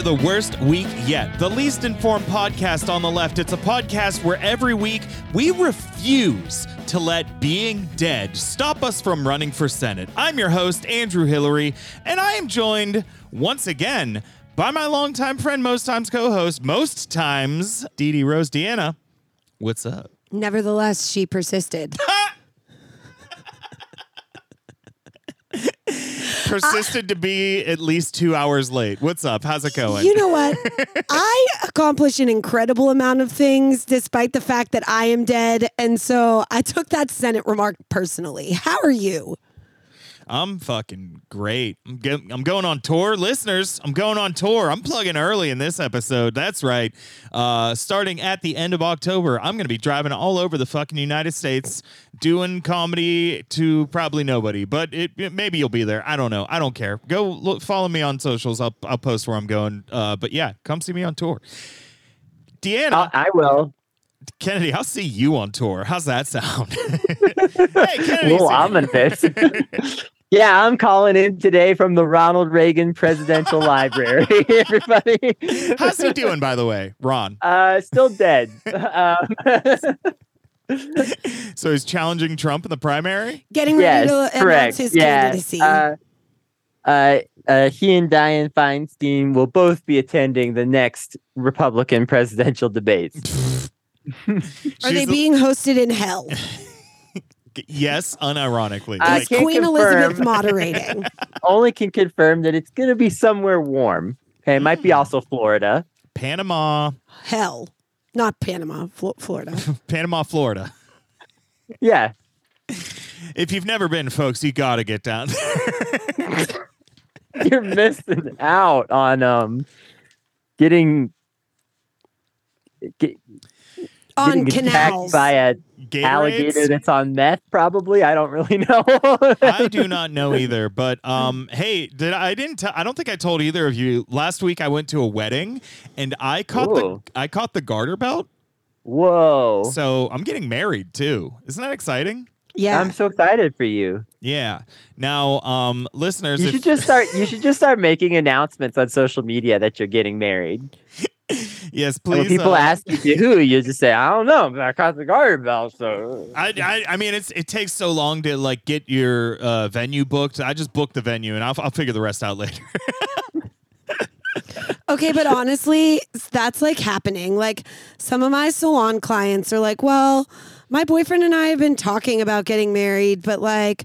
To the worst week yet, the least informed podcast on the left. It's a podcast where every week we refuse to let being dead stop us from running for Senate. I'm your host, Andrew Hillary, and I am joined once again by my longtime friend, most times co host, most times Dee Dee Rose Deanna. What's up? Nevertheless, she persisted. Persisted to be at least two hours late. What's up? How's it going? You know what? I accomplish an incredible amount of things despite the fact that I am dead. And so I took that Senate remark personally. How are you? I'm fucking great. I'm, go- I'm going on tour. Listeners, I'm going on tour. I'm plugging early in this episode. That's right. Uh, starting at the end of October, I'm going to be driving all over the fucking United States doing comedy to probably nobody, but it, it- maybe you'll be there. I don't know. I don't care. Go look, follow me on socials. I'll, I'll post where I'm going. Uh, but yeah, come see me on tour. Deanna, Uh, I will. Kennedy, I'll see you on tour. How's that sound? hey, Kennedy. See- ominous. yeah, I'm calling in today from the Ronald Reagan Presidential Library. Everybody, How's he doing, by the way, Ron? uh, still dead. Um, So he's challenging Trump in the primary? Getting ready yes, to announce correct. his yeah. candidacy. Uh, uh, uh, he and Dianne Feinstein will both be attending the next Republican presidential debates. are She's they the- being hosted in hell? Yes, unironically. I Is can't Queen confirm. Elizabeth moderating? Only can confirm that it's going to be somewhere warm. Okay, it might be Hmm. also Florida. Panama, hell. Not Panama, Flo- Florida. Panama, Florida. Yeah, If you've never been, folks, you got to get down there. you're missing out on um getting get, On getting canals. by a Gatorades? alligator that's on meth. Probably, I don't really know. I do not know either, but um, hey, did I, I didn't? T- I don't think I told either of you. Last week I went to a wedding, and I caught Ooh. the I caught the garter belt. Whoa! So I'm getting married too. Isn't that exciting? yeah. I'm so excited for you. Yeah. Now, um, listeners, You if, should just start. You should just start making announcements on social media that you're getting married. yes, And when please. people uh, ask you who, you just say, "I don't know, but I caught the garter belt." So I, I I mean it's it takes so long to like get your uh, venue booked. I just booked the venue and I'll I'll figure the rest out later. Okay, but honestly, that's like happening. Like some of my salon clients are like, well, my boyfriend and I have been talking about getting married, but like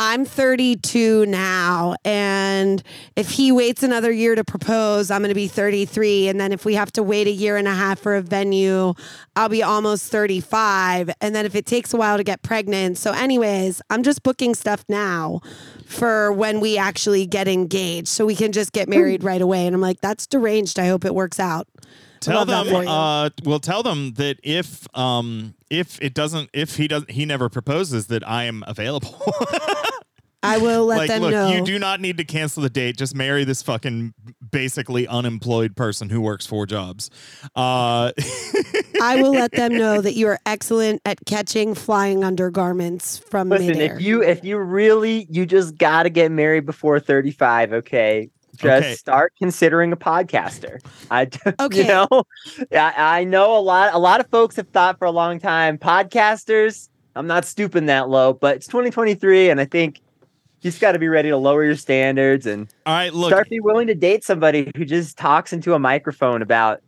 I'm 32 now. And if he waits another year to propose, I'm going to be 33. And then if we have to wait a year and a half for a venue, I'll be almost 35. And then if it takes a while to get pregnant. So, anyways, I'm just booking stuff now for when we actually get engaged so we can just get married right away. And I'm like, that's deranged. I hope it works out. tell them uh well tell them that if um if it doesn't if he doesn't he never proposes that I am available. I will let like them look, know. you do not need to cancel the date. Just marry this fucking basically unemployed person who works four jobs. Uh I will let them know that you are excellent at catching flying undergarments from listen, midair. if you if you really you just got to get married before 35, okay? Just Okay. start considering a podcaster. I d- Okay. you know, I, I know a lot a lot of folks have thought for a long time podcasters. I'm not stooping that low, but it's 2023 and I think you just got to be ready to lower your standards and all right, look. start be willing to date somebody who just talks into a microphone about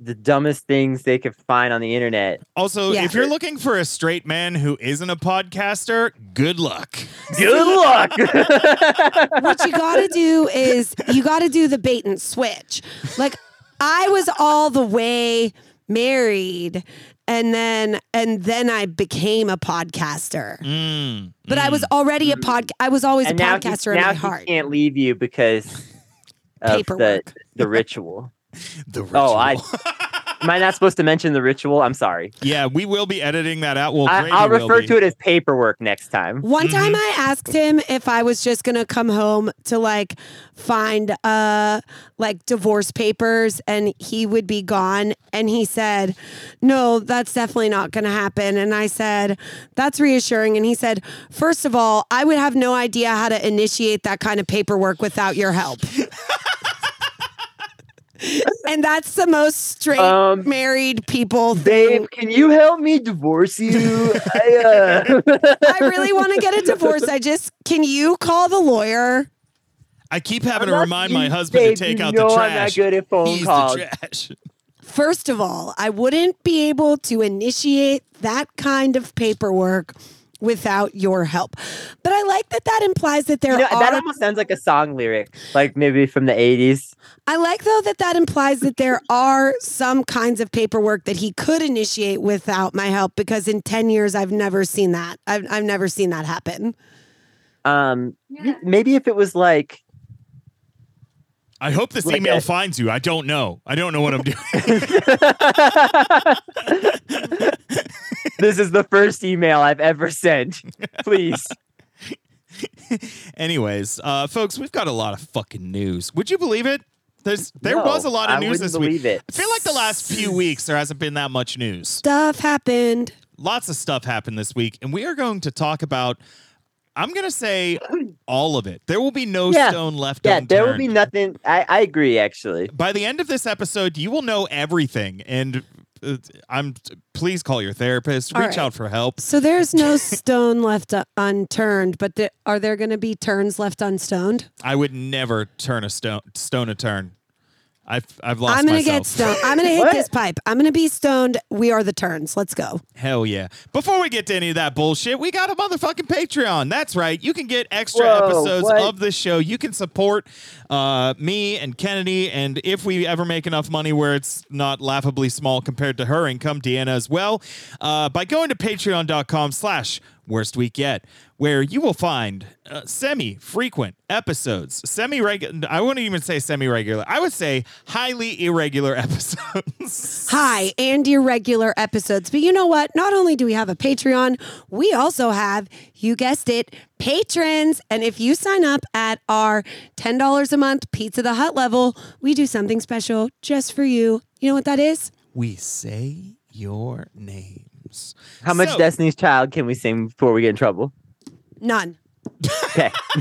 the dumbest things they could find on the internet. Also, Yeah. if you're looking for a straight man who isn't a podcaster, good luck. Good luck. what you got to do is you got to do the bait and switch. Like I was all the way married and then and then I became a podcaster. Mm, But I was already a pod I was always and a now he, podcaster in now my he heart. can't leave you because of the, Paperwork. the ritual. the ritual. Oh, I- Am I not supposed to mention the ritual? I'm sorry. yeah, we will be editing that out. Well, I, I'll refer be. to it as paperwork next time. One time Mm-hmm. I asked him if I was just gonna come home to like find uh like divorce papers and he would be gone and he said, No, that's definitely not gonna happen. And I said, That's reassuring. And he said, First of all, I would have no idea how to initiate that kind of paperwork without your help. and that's the most straight Um, married people thing. Babe, can you help me divorce you? I, uh... I really want to get a divorce. I just can you call the lawyer? I keep having I'm to not- remind my husband babe, to take you out know the I'm not good at phone He's calls. the trash. First of all, I wouldn't be able to initiate that kind of paperwork without your help. But I like that that implies that there You know, are that almost sounds like a song lyric, like maybe from the 80s. I like though that that implies that there are some kinds of paperwork that he could initiate without my help because in 10 years I've never seen that. I've I've never seen that happen. Um, maybe if it was like, I hope this Like email a- finds you. I don't know. I don't know what I'm doing. this is the first email I've ever sent. Please. Anyways, uh, folks, we've got a lot of fucking news. Would you believe it? There's there No, was a lot of I news wouldn't this believe week. it. I feel like the last few weeks there hasn't been that much news. Stuff happened. Lots of stuff happened this week, and we are going to talk about. I'm going to say all of it. There will be no Yeah. stone left Yeah, unturned. there will be nothing. I, I agree, actually. By the end of this episode, you will know everything, and Uh, I'm. Please call your therapist. All Reach right. out for help. So there's no stone left uh, unturned, but the, are there going to be turns left unstoned? I would never turn a stone stone a turn. I've I've lost I'm going to myself. get stoned. I'm going to hit this pipe. I'm going to be stoned. We are the turns. Let's go. Hell yeah. Before we get to any of that bullshit, we got a motherfucking Patreon. That's right. You can get extra Whoa, episodes what? of this show. You can support uh, me and Kennedy. And if we ever make enough money where it's not laughably small compared to her income, Deanna as well, uh, by going to patreon.com slash worst week yet, where you will find uh, semi-frequent episodes, semi-regular, I wouldn't even say semi-regular. I would say highly irregular episodes. Hi, and irregular episodes. But you know what? Not only do we have a Patreon, we also have, you guessed it, patrons. And if you sign up at our $10 a month Pizza the Hut level, we do something special just for you. You know what that is? we say your names. How much So- Destiny's Child can we sing before we get in trouble? None. Okay.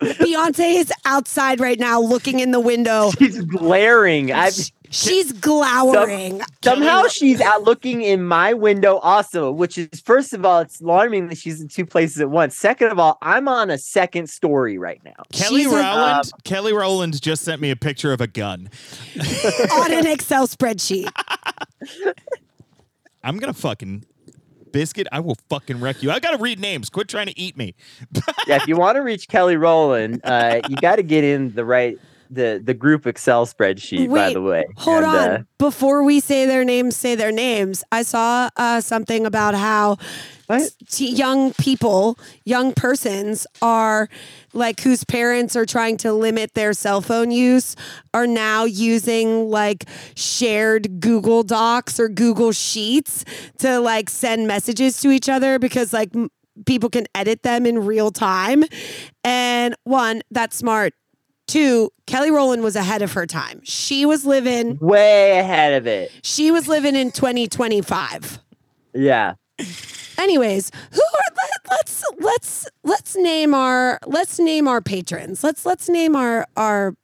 Beyonce is outside right now looking in the window. she's glaring. I've She's glowering. somehow she's out looking in my window also, which is first of all, it's alarming that she's in two places at once. Second of all, I'm on a second story right now. Kelly She's a- Rowland. Um, Kelly Rowland just sent me a picture of a gun. on an Excel spreadsheet. I'm gonna fucking biscuit. I will fucking wreck you. I gotta read names. Quit trying to eat me. Yeah, if you want to reach Kelly Rowland, uh, you got to get in the right the the group Excel spreadsheet. by the way, Hold And, on. uh, Before we say their names, say their names. I saw uh, something about how What? t- young people, young persons are like whose parents are trying to limit their cell phone use are now using like shared Google Docs or Google Sheets to like send messages to each other because like m- people can edit them in real time. And one, that's smart. Two, Kelly Rowland was ahead of her time. She was living way ahead of it. she was living in 2025. Yeah. Anyways, who are let, let's let's let's name our let's name our patrons. Let's let's name our our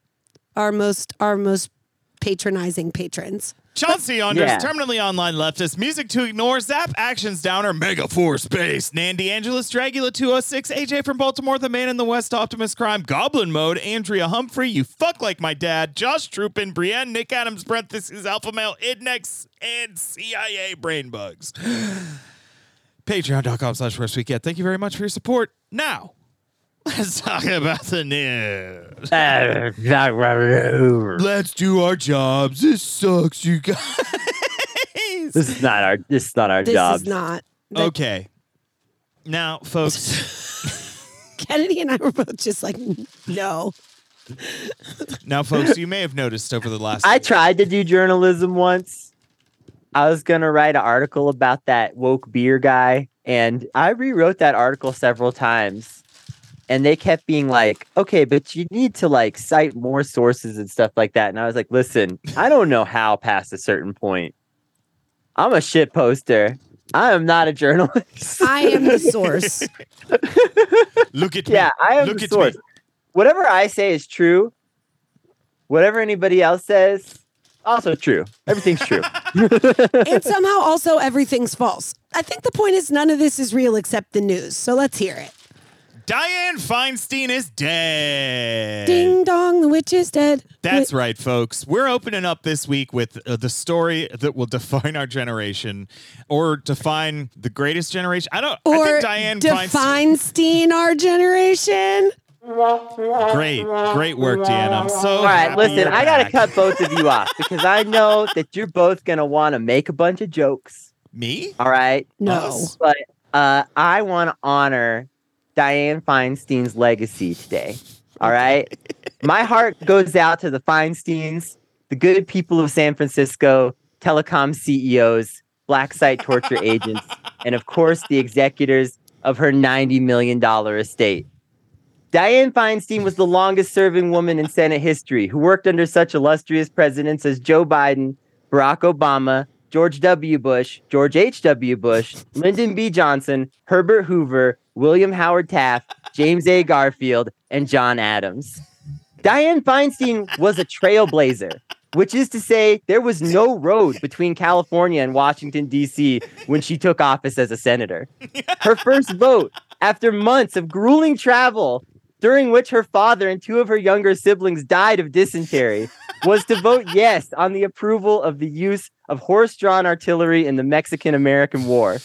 our most our most patronizing patrons. Chauncey Saunders, Yeah. terminally online leftist, music to ignore, Zap Actions Downer, Mega Force Space, Nandy Angelus, Dragula 206, AJ from Baltimore, The Man in the West, Optimus Crime, Goblin Mode, Andrea Humphrey, You Fuck Like My Dad, Josh Troopin, Brienne, Nick Adams, parentheses, Alpha Male, Idnex, and CIA Brainbugs. Patreon.com slash worst week yet. Thank you very much for your support. Now, let's talk about the news. Uh, this Let's do our jobs. This sucks, you guys. This is not our this is not our This job. is not the- Okay. Now, folks, Kennedy and I were both just like no. now, folks, you may have noticed over the last. I tried to do journalism once. I was gonna write an article about that woke beer guy, and I rewrote that article several times. And they kept being like, "Okay, but you need to like cite more sources and stuff like that." And I was like, "Listen, I don't know how past a certain point. I'm a shit poster. I am not a journalist. I am the source. Look at yeah, me. I am Look the source. me. Whatever I say is true. whatever anybody else says, also true. Everything's true. and somehow also everything's false. I think the point is none of this is real except the news. So let's hear it. Dianne Feinstein is dead. Ding dong, the witch is dead. That's right, folks. We're opening up this week with uh, the story that will define our generation or define the greatest generation. I don't. I Or think Dianne Feinstein. Feinstein our generation. Great, great work, Deanna. I'm so. All right, happy listen, you're I gotta back. cut both of you off because I know that you're both gonna want to make a bunch of jokes. me. All right, No. But uh, I want to honor Dianne Feinstein's legacy today. All right, my heart goes out to the Feinsteins, the good people of San Francisco, telecom CEOs, black site torture agents, and of course the executors of her ninety million dollar estate. Dianne Feinstein was the longest serving woman in Senate history who worked under such illustrious presidents as Joe Biden, Barack Obama, George W. Bush, George H.W. Bush, Lyndon B. Johnson, Herbert Hoover, William Howard Taft, James A. Garfield, and John Adams. Dianne Feinstein was a trailblazer, which is to say, there was no road between California and Washington, D.C. when she took office as a senator. Her first vote, after months of grueling travel, during which her father and two of her younger siblings died of dysentery, was to vote yes on the approval of the use of horse drawn artillery in the Mexican American War.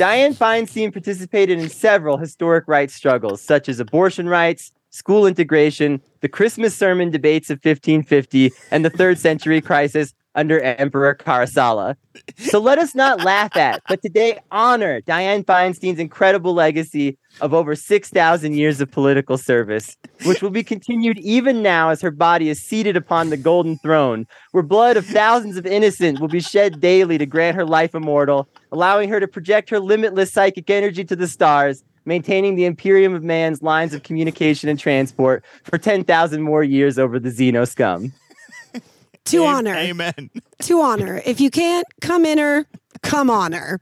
Dianne Feinstein participated in several historic rights struggles, such as abortion rights, school integration, the Christmas sermon debates of 1550, and the third century crisis under Emperor Caracalla. So let us not laugh at, but today honor Dianne Feinstein's incredible legacy of over 6,000 years of political service, which will be continued even now as her body is seated upon the golden throne, where blood of thousands of innocent will be shed daily to grant her life immortal, allowing her to project her limitless psychic energy to the stars, maintaining the Imperium of Man's lines of communication and transport for 10,000 more years over the Xeno scum. To Am- honor. Amen. To honor. If you can't come in her, come on her.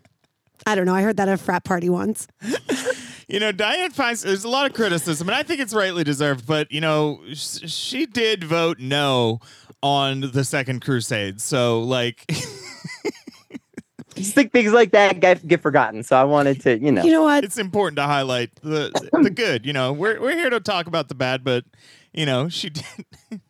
I don't know. I heard that at a frat party once. You know, Dianne Feinstein, there's a lot of criticism, and I think it's rightly deserved, but, you know, sh- she did vote no on the Second Crusade. So, like, Just think things like that get, get forgotten. So I wanted to, you know. You know what? it's important to highlight the the good. You know, we're, we're here to talk about the bad, but, you know, she did.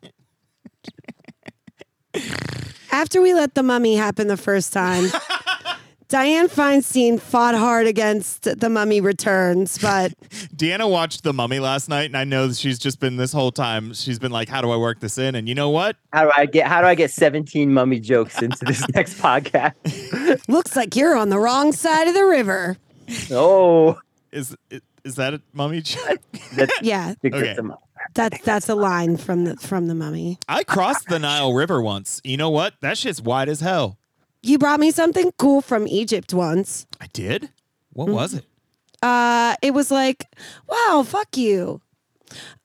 After we let the mummy happen the first time, Dianne Feinstein fought hard against the mummy returns, but Deanna watched The Mummy last night, and I know that she's just been this whole time, she's been like, how do I work this in? And you know what? How do I get how do I get 17 mummy jokes into this next podcast? looks like you're on the wrong side of the river. Oh, Is is that a mummy joke? Yeah, Okay. That's that's a line from the from the mummy. I crossed the Nile River once. You know what? That shit's wide as hell. You brought me something cool from Egypt once. I did? What was it? Uh, it was like, wow, fuck you.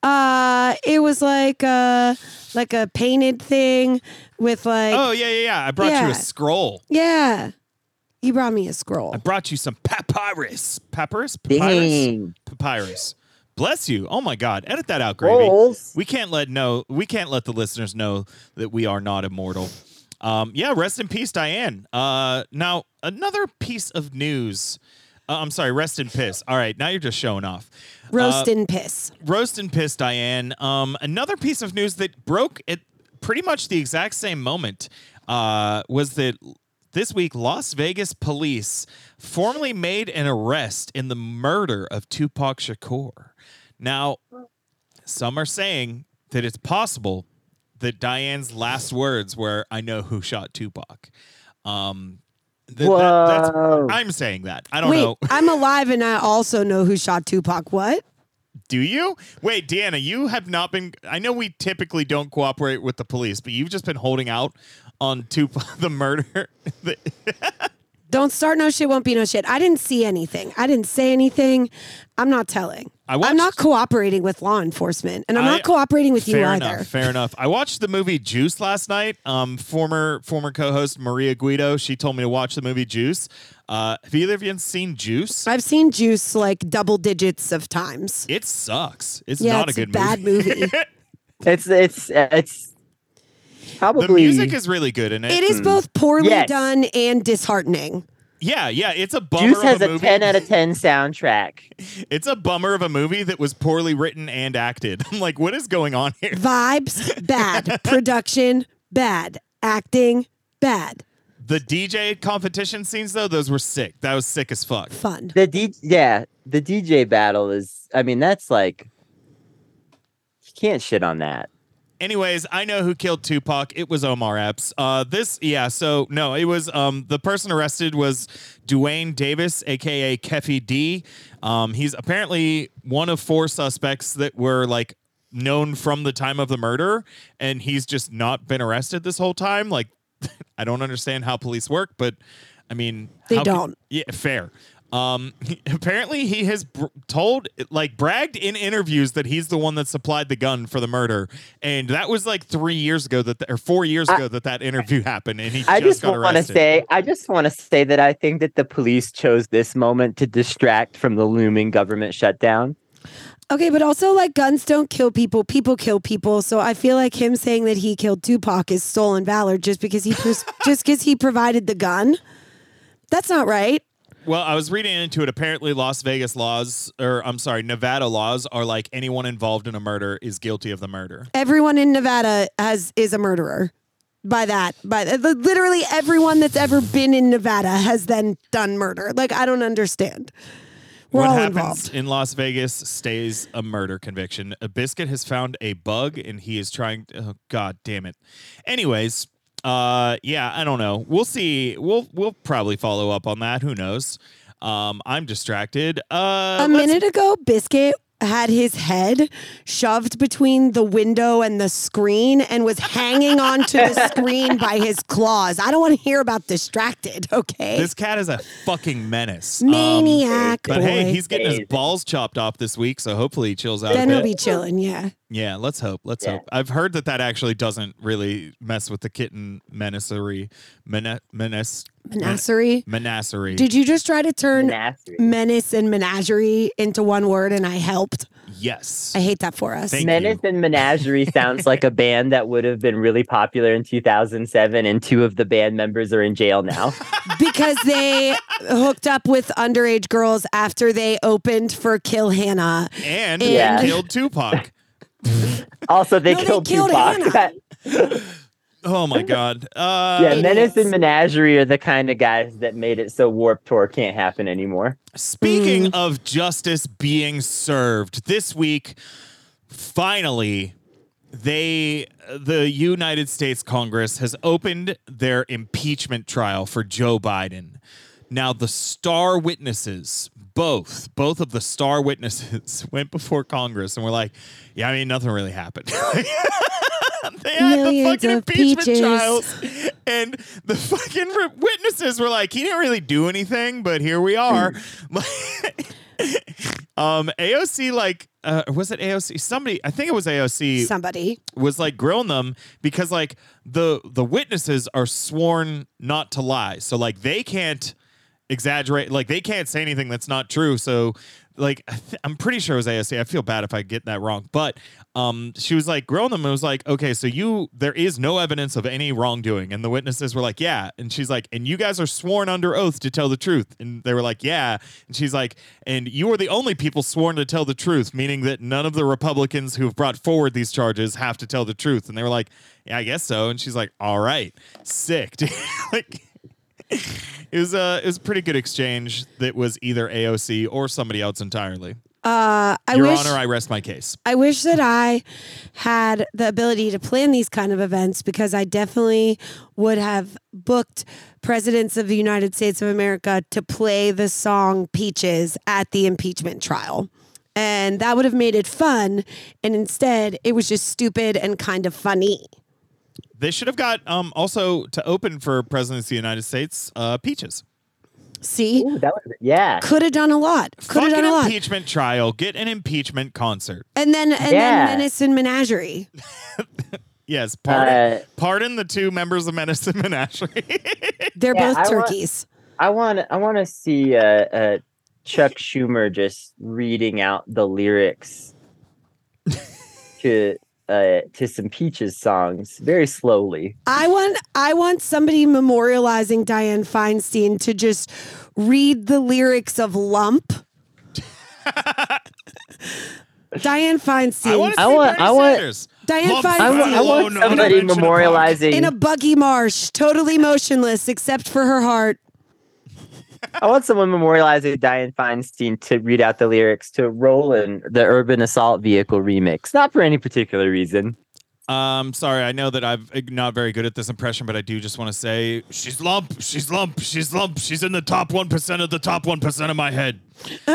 Uh, it was like uh like a painted thing with like Oh, yeah, yeah, yeah. I brought you Yeah. a scroll. yeah. You brought me a scroll. I brought you some papyrus. Papyrus? Papyrus? Dang. Papyrus. Bless you. Oh my God. Edit that out, Gravy. Rolls. We can't let no we can't let the listeners know that we are not immortal. Um, yeah, rest in peace, Dianne. Uh, now another piece of news. Uh, I'm sorry, rest in piss. All right, now you're just showing off. Roast Uh, and piss. roast and piss, Dianne. Um, another piece of news that broke at pretty much the exact same moment uh, was that this week Las Vegas police formally made an arrest in the murder of Tupac Shakur. Now, some are saying that it's possible that Dianne's last words were, "I know who shot Tupac." Um, th- that- that's, Whoa. I'm saying that. I don't Wait, know. I'm alive and I also know who shot Tupac. What? Do you? Wait, Deanna, you have not been. I know we typically don't cooperate with the police, but you've just been holding out on Tupac, the murder. Don't start no shit, won't be no shit. I didn't see anything. I didn't say anything. I'm not telling. I I'm not cooperating with law enforcement, and I'm I- not cooperating with you fair either. enough. Fair enough. I watched the movie Juice last night. Um, former former co-host Maria Guido, she told me to watch the movie Juice. Uh, have either of you seen Juice? I've seen Juice like double digits of times. It sucks. It's Yeah, not it's a a good bad movie. It's it's it's Probably The music is really good in it. It is Hmm. both poorly Yes. done and disheartening. yeah, yeah. It's a bummer Juice of has a a movie. 10 out of 10 soundtrack. It's a bummer of a movie that was poorly written and acted. I'm like, what is going on here? Vibes, bad. Production, bad. Acting, bad. The DJ competition scenes though, those were sick. That was sick as fuck. Fun. The D yeah, the DJ battle is I mean that's like you can't shit on that. Anyways, I know who killed Tupac. It was Omar Epps. Uh, this, yeah. So no, it was um the person arrested was Duane Davis, aka Keffe D. Um, he's apparently one of four suspects that were like known from the time of the murder, and he's just not been arrested this whole time. Like, I don't understand how police work, but I mean, They don't. yeah, fair. Um, apparently he has br- told, like, bragged in interviews that he's the one that supplied the gun for the murder, and that was like three years ago that, or four years I- ago that that interview happened, and he I just just want to arrested. say I just want to say that I think that the police chose this moment to distract from the looming government shutdown. Okay, but also like guns don't kill people, people kill people. So I feel like him saying that he killed Tupac is stolen valor just because he pres- just because he provided the gun. That's not right. Well, I was reading into it. Apparently, Las Vegas laws, or I'm sorry, Nevada laws are like anyone involved in a murder is guilty of the murder. Everyone in Nevada has is a murderer. By that, by th- literally everyone that's ever been in Nevada has then done murder. Like I don't understand. We're what all happens involved. in Las Vegas stays a murder conviction. A biscuit has found a bug and he is trying. Oh God damn it! Anyways, uh, yeah, I don't know. We'll see. We'll we'll probably follow up on that. Who knows? Um, I'm distracted. Uh, A minute ago, Biscuit had his head shoved between the window and the screen and was hanging onto the screen by his claws. I don't want to hear about distracted, okay? This cat is a fucking menace. Um, Maniac but boy. hey, he's getting his balls chopped off this week, so hopefully he chills out then a he'll be chilling, yeah. Yeah, let's hope. Let's Yeah. hope. I've heard that that actually doesn't really mess with the kitten menacery. Mena- menace. Menagerie. Menacery. Did you just try to turn Nasty. menace and menagerie into one word and I helped? yes. I hate that for us. Thank Menace you. and Menagerie sounds like a band that would have been really popular in 2007, and two of the band members are in jail now. because they hooked up with underage girls after they opened for Kill Hannah. and Yeah. killed Tupac. Also, they No, they killed killed Tupac. Oh my god. Uh, yeah, Menace and Menagerie are the kind of guys that made it so Warped Tour can't happen anymore. Speaking Mm. of justice being served, this week, finally, they, the United States Congress has opened their impeachment trial for Joe Biden. Now, the star witnesses, both, both of the star witnesses went before Congress and were like, yeah, I mean, nothing really happened. they had the fucking impeachment peaches. trials and the fucking re- witnesses were like, he didn't really do anything, but here we are. um, AOC, like, uh, was it AOC? Somebody, I think it was AOC, Somebody. was like grilling them because like the the witnesses are sworn not to lie, so like they can't exaggerate, like they can't say anything that's not true. So like I'm pretty sure it was ASA. I feel bad if I get that wrong, but um, she was like grilling them and was like, okay, so you there is no evidence of any wrongdoing, and the witnesses were like, yeah, and she's like, and you guys are sworn under oath to tell the truth, and they were like, yeah, and she's like, and you are the only people sworn to tell the truth, meaning that none of the Republicans who have brought forward these charges have to tell the truth, and they were like, yeah, I guess so, and she's like, all right, sick, like. It was a it was a pretty good exchange that was either AOC or somebody else entirely. Uh, I Your wish Honor, I rest my case. I wish that I had the ability to plan these kind of events because I definitely would have booked presidents of the United States of America to play the song Peaches at the impeachment trial. And that would have made it fun. And instead, it was just stupid and kind of funny. They should have got um also to open for presidents of the United States, uh Peaches. See? Ooh, that was yeah. Could have done a lot. Could have Fucking done a lot. impeachment trial. Get an impeachment concert. And then and Yeah. then Menace and Menagerie. Yes, pardon, Uh, pardon the two members of Menace and Menagerie. They're Yeah, both I want- turkeys. I want I want to see uh, uh, Chuck Schumer just reading out the lyrics to uh, to some Peaches songs very slowly. I want I want somebody memorializing Dianne Feinstein to just read the lyrics of Lump. Dianne Feinstein. I want I want- I want- Dianne Lump Feinstein. I want, I want alone on a somebody bench in a park. memorializing. in a buggy marsh, totally motionless except for her heart. I want someone memorializing Dianne Feinstein to read out the lyrics to Rollin', the Urban Assault Vehicle remix. Not for any particular reason. Um, sorry, I know that I'm not very good at this impression, but I do just want to say she's lump, she's lump, she's lump, she's in the top one percent of the top one percent of my head.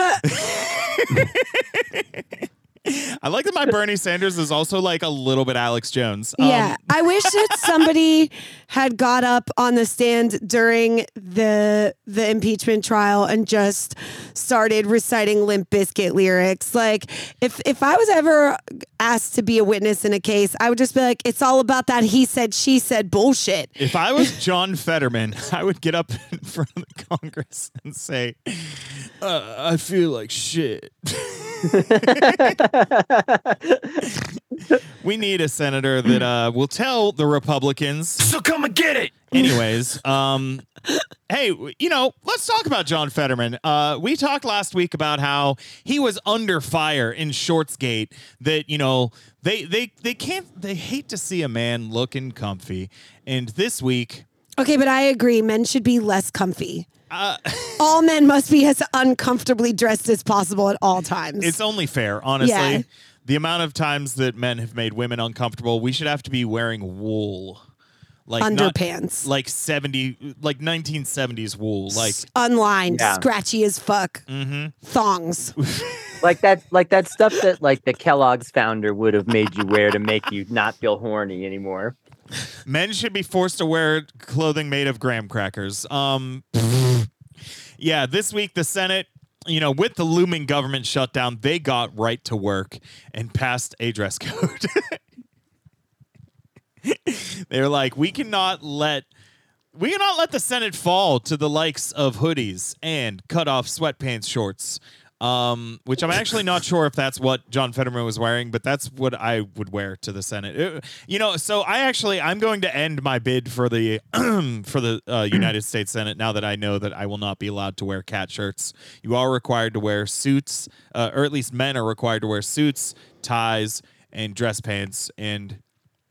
I like that my Bernie Sanders is also like a little bit Alex Jones. Um, yeah, I wish that somebody had got up on the stand during the the impeachment trial and just started reciting Limp Bizkit lyrics. Like, if if I was ever asked to be a witness in a case, I would just be like, "It's all about that he said, she said bullshit." If I was John Fetterman, I would get up in front of the Congress and say, uh, "I feel like shit." We need a senator that uh, will tell the Republicans. So come and get it. Anyways, um, hey, you know, let's talk about John Fetterman. Uh, we talked last week about how he was under fire in Shortsgate. That you know they they they can't they hate to see a man looking comfy. And this week, Okay, but I agree. Men should be less comfy. uh, All men must be as uncomfortably dressed as possible at all times. it's only fair, honestly. Yeah. The amount of times that men have made women uncomfortable, we should have to be wearing wool. Like not- underpants. like 70 like 1970s wool like unlined, Yeah. scratchy as fuck. mhm. Thongs. like that, like that stuff that like the Kellogg's founder would have made you wear to make you not feel horny anymore. men should be forced to wear clothing made of graham crackers um yeah this week the senate you know with the looming government shutdown they got right to work and passed a dress code. They're like we cannot let we cannot let the senate fall to the likes of hoodies and cut off sweatpants shorts um, which I'm actually not sure if that's what John Fetterman was wearing, but that's what I would wear to the Senate. It- you know, so I actually I'm going to end my bid for the for the uh, United States Senate now that I know that I will not be allowed to wear cat shirts. You are required to wear suits, uh, or at least men are required to wear suits, ties, and dress pants. And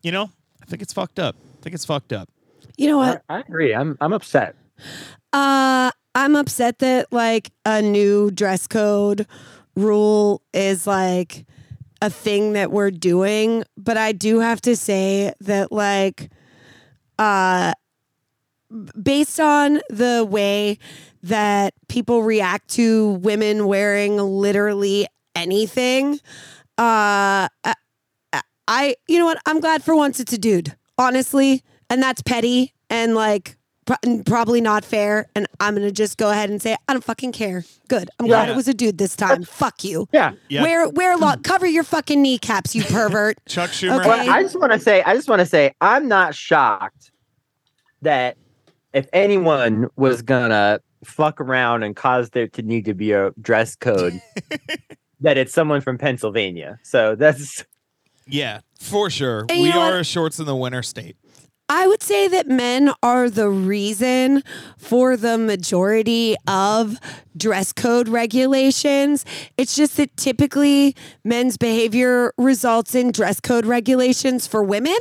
you know, I think it's fucked up. I think it's fucked up. You know I, what? I agree. I'm I'm upset. Uh I'm upset that like a new dress code rule is like a thing that we're doing, but I do have to say that like uh based on the way that people react to women wearing literally anything, uh I, I you know what? I'm glad for once it's a dude. Honestly, and that's petty and like probably not fair. And I'm gonna just go ahead and say I don't fucking care. Good. I'm glad Yeah. it was a dude this time. Fuck you. Yeah. Yeah. Wear wear lo- cover your fucking kneecaps, you pervert. Chuck Schumer. Okay. Well, I just want to say, I just want to say, I'm not shocked that if anyone was gonna fuck around and cause there to need to be a dress code, that it's someone from Pennsylvania. So that's Yeah, for sure. And we are what? a shorts in the winter state. I would say that men are the reason for the majority of dress code regulations. It's just that typically men's behavior results in dress code regulations for women.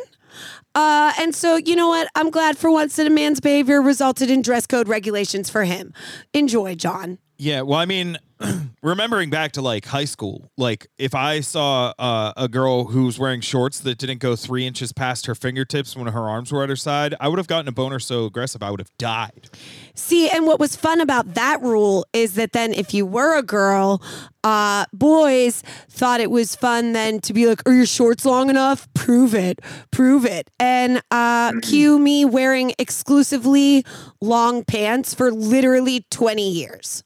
Uh, and so, you know what? I'm glad for once that a man's behavior resulted in dress code regulations for him. Enjoy, John. Yeah, well, I mean, remembering back to like high school, like if I saw uh, a girl who was wearing shorts that didn't go three inches past her fingertips when her arms were at her side, I would have gotten a boner so aggressive I would have died. See, and what was fun about that rule is that then if you were a girl, uh, boys thought it was fun then to be like, are your shorts long enough? Prove it. Prove it. And uh, cue me wearing exclusively long pants for literally 20 years.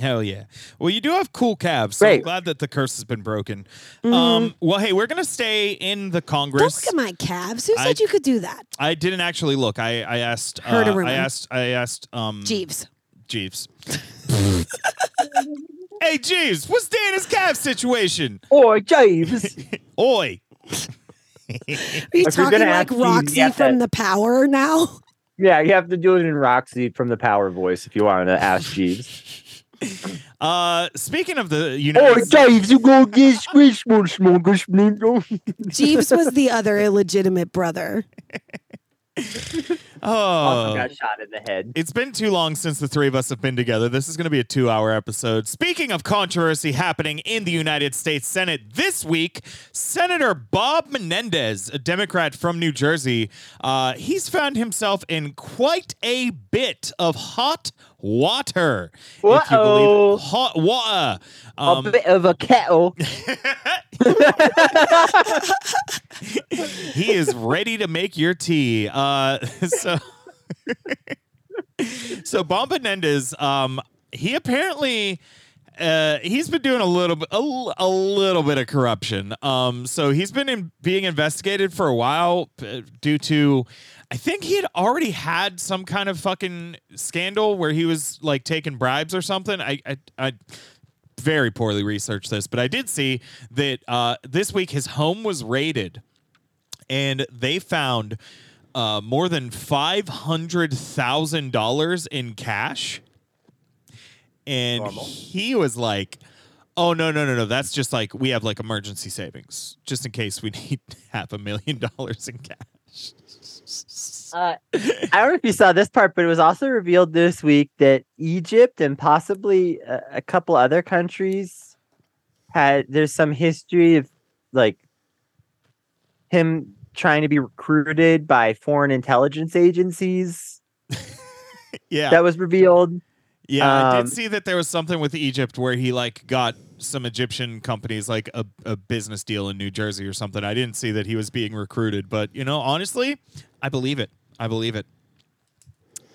Hell yeah. Well, you do have cool calves, so I'm glad that the curse has been broken. Um, well, hey, we're gonna stay in the Don't Congress. look at my calves. Who said you could do that? I didn't actually look. I I asked. Heard a uh, rumor. I asked. I asked. Um, Jeeves. Jeeves. hey, Jeeves, what's Dana's calf situation? or Jeeves. Oi. you If you're talking like ask you Roxy have to- from The Power now? Yeah, you have to do it in Roxy from the Power voice if you want to ask Jeeves. Uh, speaking of the United States, Jeeves, you go get Christmas, smoke Jeeves was the other illegitimate brother. oh, Also got shot in the head. It's been too long since the three of us have been together. This is going to be a two hour episode. Speaking of controversy happening in the United States Senate this week, Senator Bob Menendez, a Democrat from New Jersey, uh, he's found himself in quite a bit of hot water. If you believe hot water. a Um, bit of a kettle. he is ready to make your tea. Uh, so, so Menendez, um, he apparently. Uh, he's been doing a little bit, a, a little bit of corruption. Um, so he's been in, being investigated for a while uh, due to, I think he had already had some kind of fucking scandal where he was like taking bribes or something. I, I, I very poorly researched this, but I did see that uh, this week his home was raided and they found uh, more than $500,000 in cash. And Normal. he was like, oh, no, no, no, no. That's just like we have like emergency savings just in case we need half a million dollars in cash. Uh, I don't know if you saw this part, but it was also revealed this week that Egypt and possibly a, a couple other countries had there's some history of like him trying to be recruited by foreign intelligence agencies. yeah. That was revealed. Yeah, I Um, did see that there was something with Egypt where he like got some Egyptian companies like a, a business deal in New Jersey or something. I didn't see that he was being recruited, but you know, honestly, I believe it. I believe it.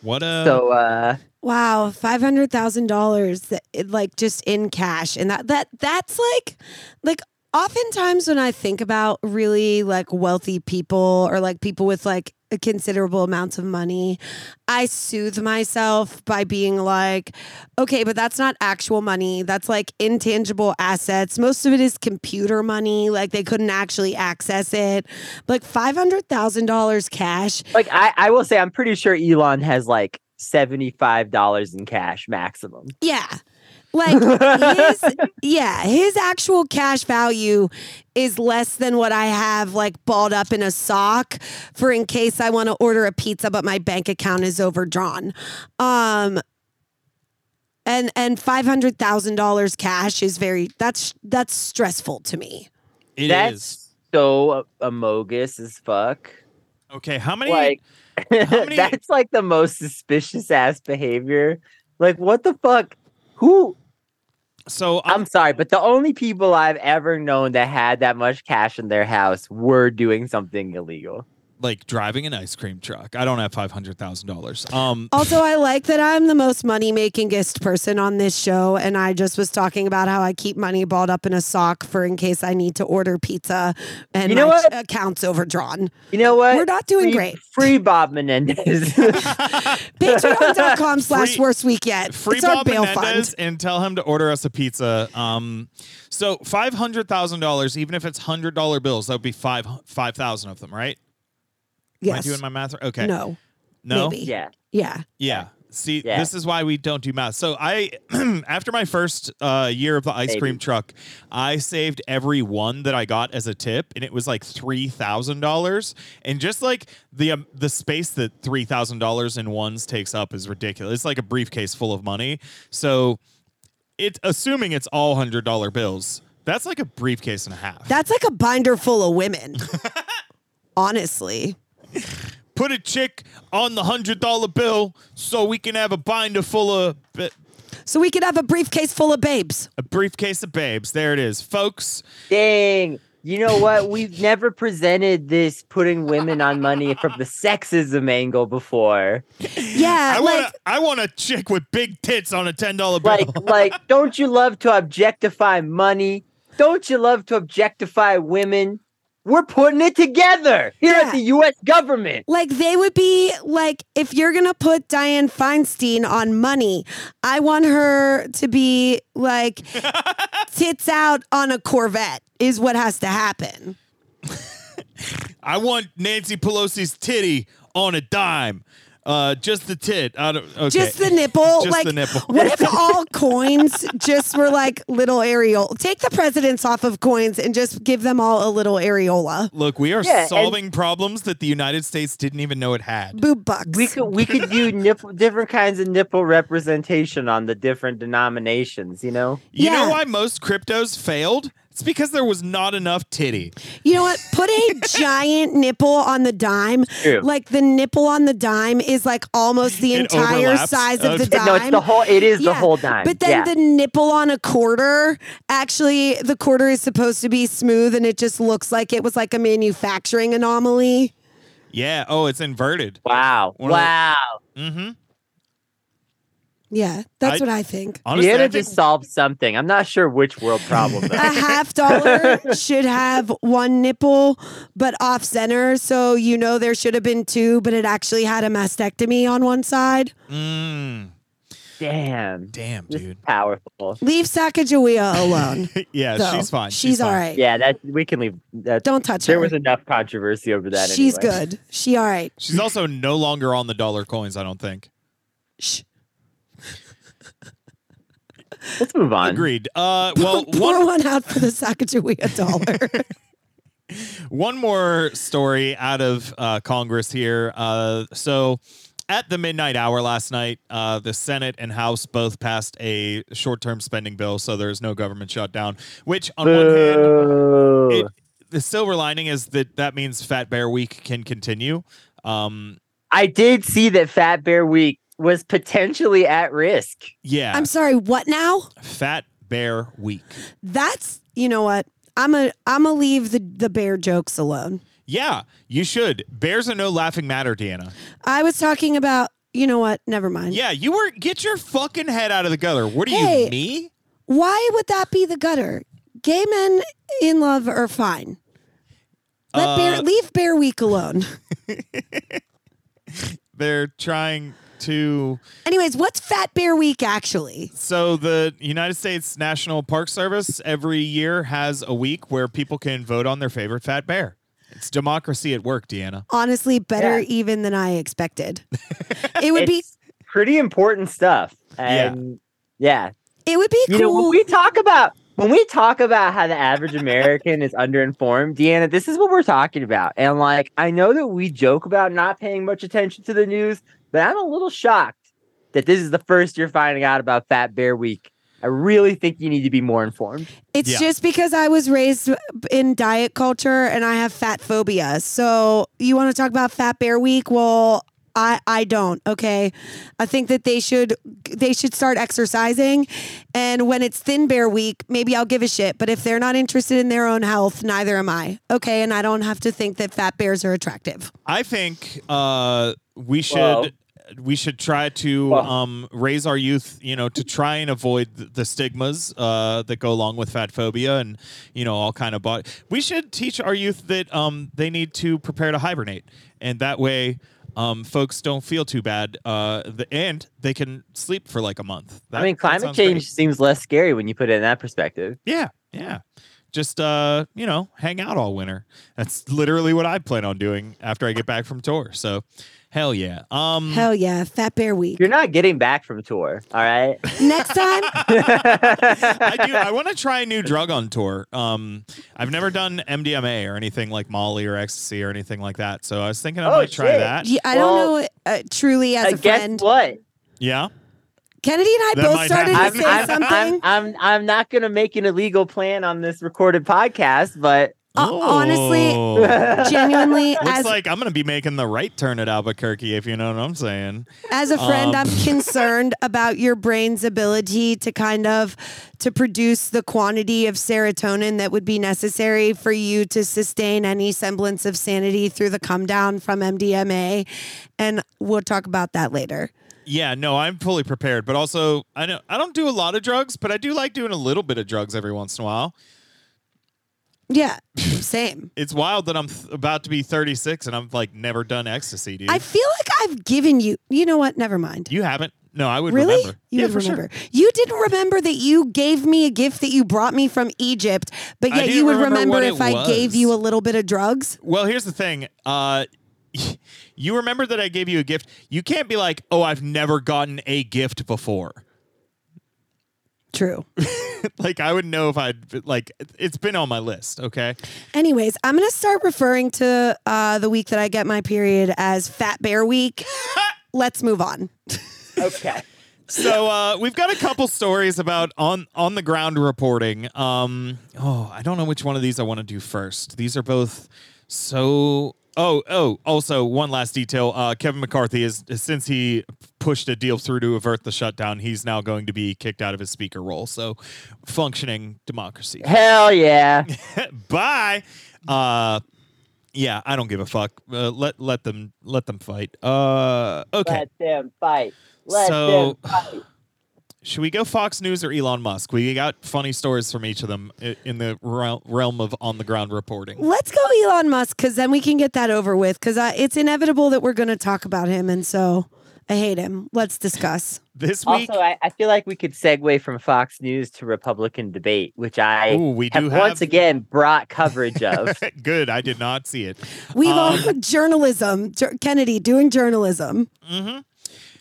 What a So uh Wow, five hundred thousand dollars, like just in cash, and that that that's like, like oftentimes when I think about really like wealthy people or like people with like a considerable amounts of money, I soothe myself by being like, okay, but that's not actual money. That's like intangible assets. Most of it is computer money. Like they couldn't actually access it. Like five hundred thousand dollars cash. like I, I will say I'm pretty sure Elon has like $75 in cash maximum. Yeah. Like his yeah, his actual cash value is less than what I have like balled up in a sock for in case I want to order a pizza but my bank account is overdrawn. Um and and $500,000 cash is very that's that's stressful to me. it That's is. so amogus as fuck. Okay, how many like how many- that's like the most suspicious ass behavior. Like what the fuck? Who so I'm, I'm sorry, but the only people I've ever known that had that much cash in their house were doing something illegal. Like driving an ice cream truck. I don't have five hundred thousand dollars. Um Also, I like that I'm the most money makingest person on this show. And I just was talking about how I keep money balled up in a sock for in case I need to order pizza and You know my what? account's overdrawn. You know what? We're not doing free, great. Free Bob Menendez. Patreon.com slash worst week yet. free it's our Bob bail Menendez fund. and tell him to order us a pizza. Um, so five hundred thousand dollars, even if it's hundred dollar bills, that would be five five thousand of them, right? Am I doing my math? right? Okay. No. No. maybe. yeah. Yeah. Yeah. See, Yeah. this is why we don't do math. So I, after my first uh, year of the ice cream truck, I saved every one that I got as a tip, and it was like three thousand dollars. And just like the um, the space that three thousand dollars in ones takes up is ridiculous. It's like a briefcase full of money. So, it assuming it's all hundred dollar bills, that's like a briefcase and a half. That's like a binder full of women. Honestly. Put a chick on the hundred dollar bill so we can have a binder full of. So we could have a briefcase full of babes. A briefcase of babes. There it is, folks. Dang. You know what? We've never presented this putting women on money from the sexism angle before. Yeah. I like want a, I want a chick with big tits on a ten dollar bill. Like, like, don't you love to objectify money? Don't you love to objectify women? We're putting it together here Yeah. at the U.S. government. Like they would be like, if you're gonna put Dianne Feinstein on money, I want her to be like tits out on a Corvette is what has to happen. I want Nancy Pelosi's titty on a dime. Uh, just the tit. I don't, okay. Just the nipple. Just like, the nipple. What if all coins just were like little areola? Take the presidents off of coins and just give them all a little areola. Look, we are Yeah, and- solving problems that the United States didn't even know it had. Boob bucks. We could we could do nipple different kinds of nipple representation on the different denominations. You know. You know why most cryptos failed? It's because there was not enough titty. You know what? Put a giant nipple on the dime. True. Like the nipple on the dime is like almost the It entire overlaps. size of the dime. No, it's the whole. It is the whole dime. But then yeah. the nipple on a quarter, actually, the quarter is supposed to be smooth and it just looks like it was like a manufacturing anomaly. Yeah. Oh, it's inverted. wow. One of the- Wow. Mm-hmm. Yeah, that's I- what I think. Honestly, Deanna I think just solved something. I'm not sure which world problem. A half dollar should have one nipple, but off center. So you know there should have been two, but it actually had a mastectomy on one side. Mm, Damn. damn, This is dude. powerful. Leave Sacagawea alone. yeah, though. she's fine. She's, all right. Yeah, that we can leave. That Don't touch there her. There was enough controversy over that. She's anyway. good. She all right. She's also no longer on the dollar coins. I don't think. Shh. Let's move on. Agreed. Uh, well, Pour one one out for the Sacagawea dollar. one more story out of uh, Congress here. Uh, so, at the midnight hour last night, uh, the Senate and House both passed a short-term spending bill, so there's no government shutdown. Which, on one hand, it, the silver lining is that that means Fat Bear Week can continue. Um, I did see that Fat Bear Week was potentially at risk. yeah, I'm sorry, what now? Fat Bear Week. That's you know what? I'm a I'm gonna leave the, the bear jokes alone. Yeah, you should. Bears are no laughing matter, Deanna. I was talking about you know what? Never mind. Yeah, you were get your fucking head out of the gutter. What are Hey. you, me? Why would that be the gutter? Gay men in love are fine. Let Uh, bear leave Bear Week alone. They're trying to. Anyways, what's Fat Bear Week actually? So the United States National Park Service every year has a week where people can vote on their favorite fat bear. It's democracy at work, Deanna. Honestly, better Yeah. even than I expected. it would be pretty important stuff. And yeah, it would be you cool. know when we talk about when we talk about how the average American is underinformed, Deanna, this is what we're talking about. And like, I know that we joke about not paying much attention to the news, but I'm a little shocked that this is the first you're finding out about Fat Bear Week. I really think you need to be more informed. It's Yeah. just because I was raised in diet culture and I have fat phobia. So you want to talk about Fat Bear Week? Well, I, I don't. Okay, I think that they should they should start exercising, and when it's Thin Bear Week, maybe I'll give a shit. But if they're not interested in their own health, neither am I. Okay, and I don't have to think that fat bears are attractive. I think uh, we should. Whoa. We should try to Whoa. um, raise our youth, you know, to try and avoid the stigmas uh, that go along with fat phobia and, you know, all kind of body. We should teach our youth that um, they need to prepare to hibernate, and that way, um, folks don't feel too bad, uh, the, and they can sleep for like a month. That- I mean, climate change great. seems less scary when you put it in that perspective. Yeah, yeah. Just uh, you know, hang out all winter. That's literally what I plan on doing after I get back from tour. So, hell yeah. Um, Hell yeah, Fat Bear Week. You're not getting back from tour, all right? Next time, I do. I want to try a new drug on tour. Um, I've never done MDMA or anything like Molly or ecstasy or anything like that. So I was thinking I Oh, might try that. Yeah, I Well, don't know uh, truly as Uh, a guess friend. what? Yeah. Kennedy and I That both started happen. to I'm, say I'm, something. I'm, I'm, I'm not going to make an illegal plan on this recorded podcast, but Uh, honestly, Oh. Genuinely, Looks as like I'm gonna be making the right turn at Albuquerque, if you know what I'm saying. as a friend, Um, I'm concerned about your brain's ability to kind of to produce the quantity of serotonin that would be necessary for you to sustain any semblance of sanity through the come down from MDMA, and we'll talk about that later. Yeah, no, I'm fully prepared, but also I don't I don't do a lot of drugs, but I do like doing a little bit of drugs every once in a while. Yeah, same. It's wild that I'm th- about to be 36 and I've like never done ecstasy, dude. I feel like I've given you. You know what? Never mind. you haven't. No, I would Really? remember. You yeah, would for sure. remember. You didn't remember that you gave me a gift that you brought me from Egypt, but I yet didn't you would remember remember, what if it I gave you a little bit of drugs. Well, here's the thing. Uh, you remember that I gave you a gift. You can't be like, oh, I've never gotten a gift before. True. like I would know if I'd like. It's been on my list. Okay. Anyways, I'm gonna start referring to uh, the week that I get my period as Fat Bear Week. Let's move on. Okay. So uh, we've got a couple stories about on on the ground reporting. Um, oh, I don't know which one of these I want to do first. These are both so. Oh, oh. Also, one last detail. Uh, Kevin McCarthy is since he pushed a deal through to avert the shutdown, he's now going to be kicked out of his speaker role. So, functioning democracy. Hell yeah. Bye. Uh, yeah, I don't give a fuck. Uh, let let them let them fight. Uh, okay. Let them fight. Let So- them fight. Should we go Fox News or Elon Musk? We got funny stories from each of them in the realm of on the ground reporting. Let's go Elon Musk because then we can get that over with because it's inevitable that we're going to talk about him. And so I hate him. Let's discuss. This week, Also, I, I feel like we could segue from Fox News to Republican debate, which I Ooh, we do have have once again brought coverage of. good. I did not see it. We've Um, all journalism. Jour- Kennedy doing journalism.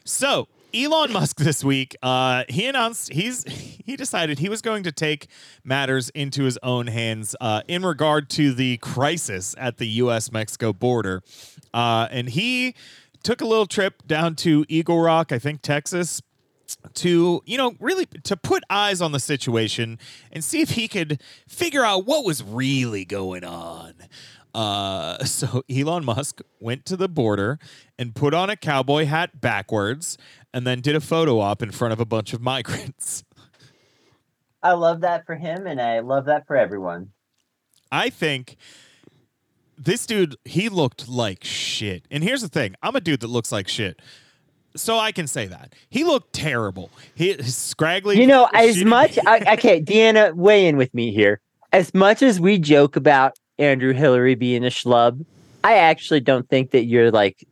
So Elon Musk this week, uh, he announced he's he decided he was going to take matters into his own hands uh, in regard to the crisis at the U.S. Mexico border, uh, and he took a little trip down to Eagle Rock, I think Texas, to you know really to put eyes on the situation and see if he could figure out what was really going on. Uh, so Elon Musk went to the border and put on a cowboy hat backwards, and then did a photo op in front of a bunch of migrants. I love that for him, and I love that for everyone. I think this dude, he looked like shit. And here's the thing I'm a dude that looks like shit. So I can say that. He looked terrible. He his scraggly. You know, as much I, okay, Deanna, weigh in with me here. As much as we joke about Andrew Hillary being a schlub, I actually don't think that you're like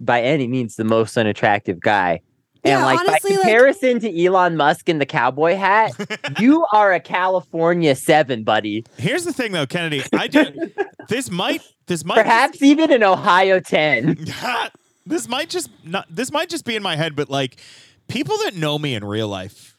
by any means the most unattractive guy. And Yeah, like honestly, by like- comparison to Elon Musk in the cowboy hat, you are a California seven, buddy. Here's the thing, though, Kennedy. I do. this might. This might. Perhaps even an Ohio ten. this might just not. This might just be in my head, but like people that know me in real life,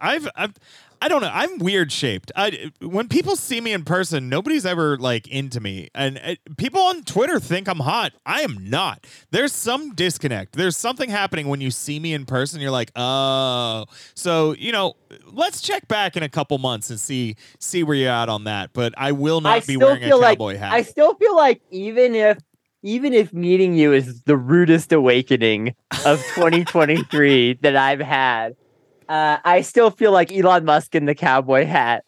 I've. I've I don't know. I'm weird shaped. I when people see me in person, nobody's ever like into me, and uh, people on Twitter think I'm hot. I am not. There's some disconnect. There's something happening when you see me in person. You're like, oh, so you know. Let's check back in a couple months and see see where you're at on that. But I will not I be wearing a feel like cowboy hat. I still feel like even if even if meeting you is the rudest awakening of 2023 that I've had, uh, I still feel like Elon Musk in the cowboy hat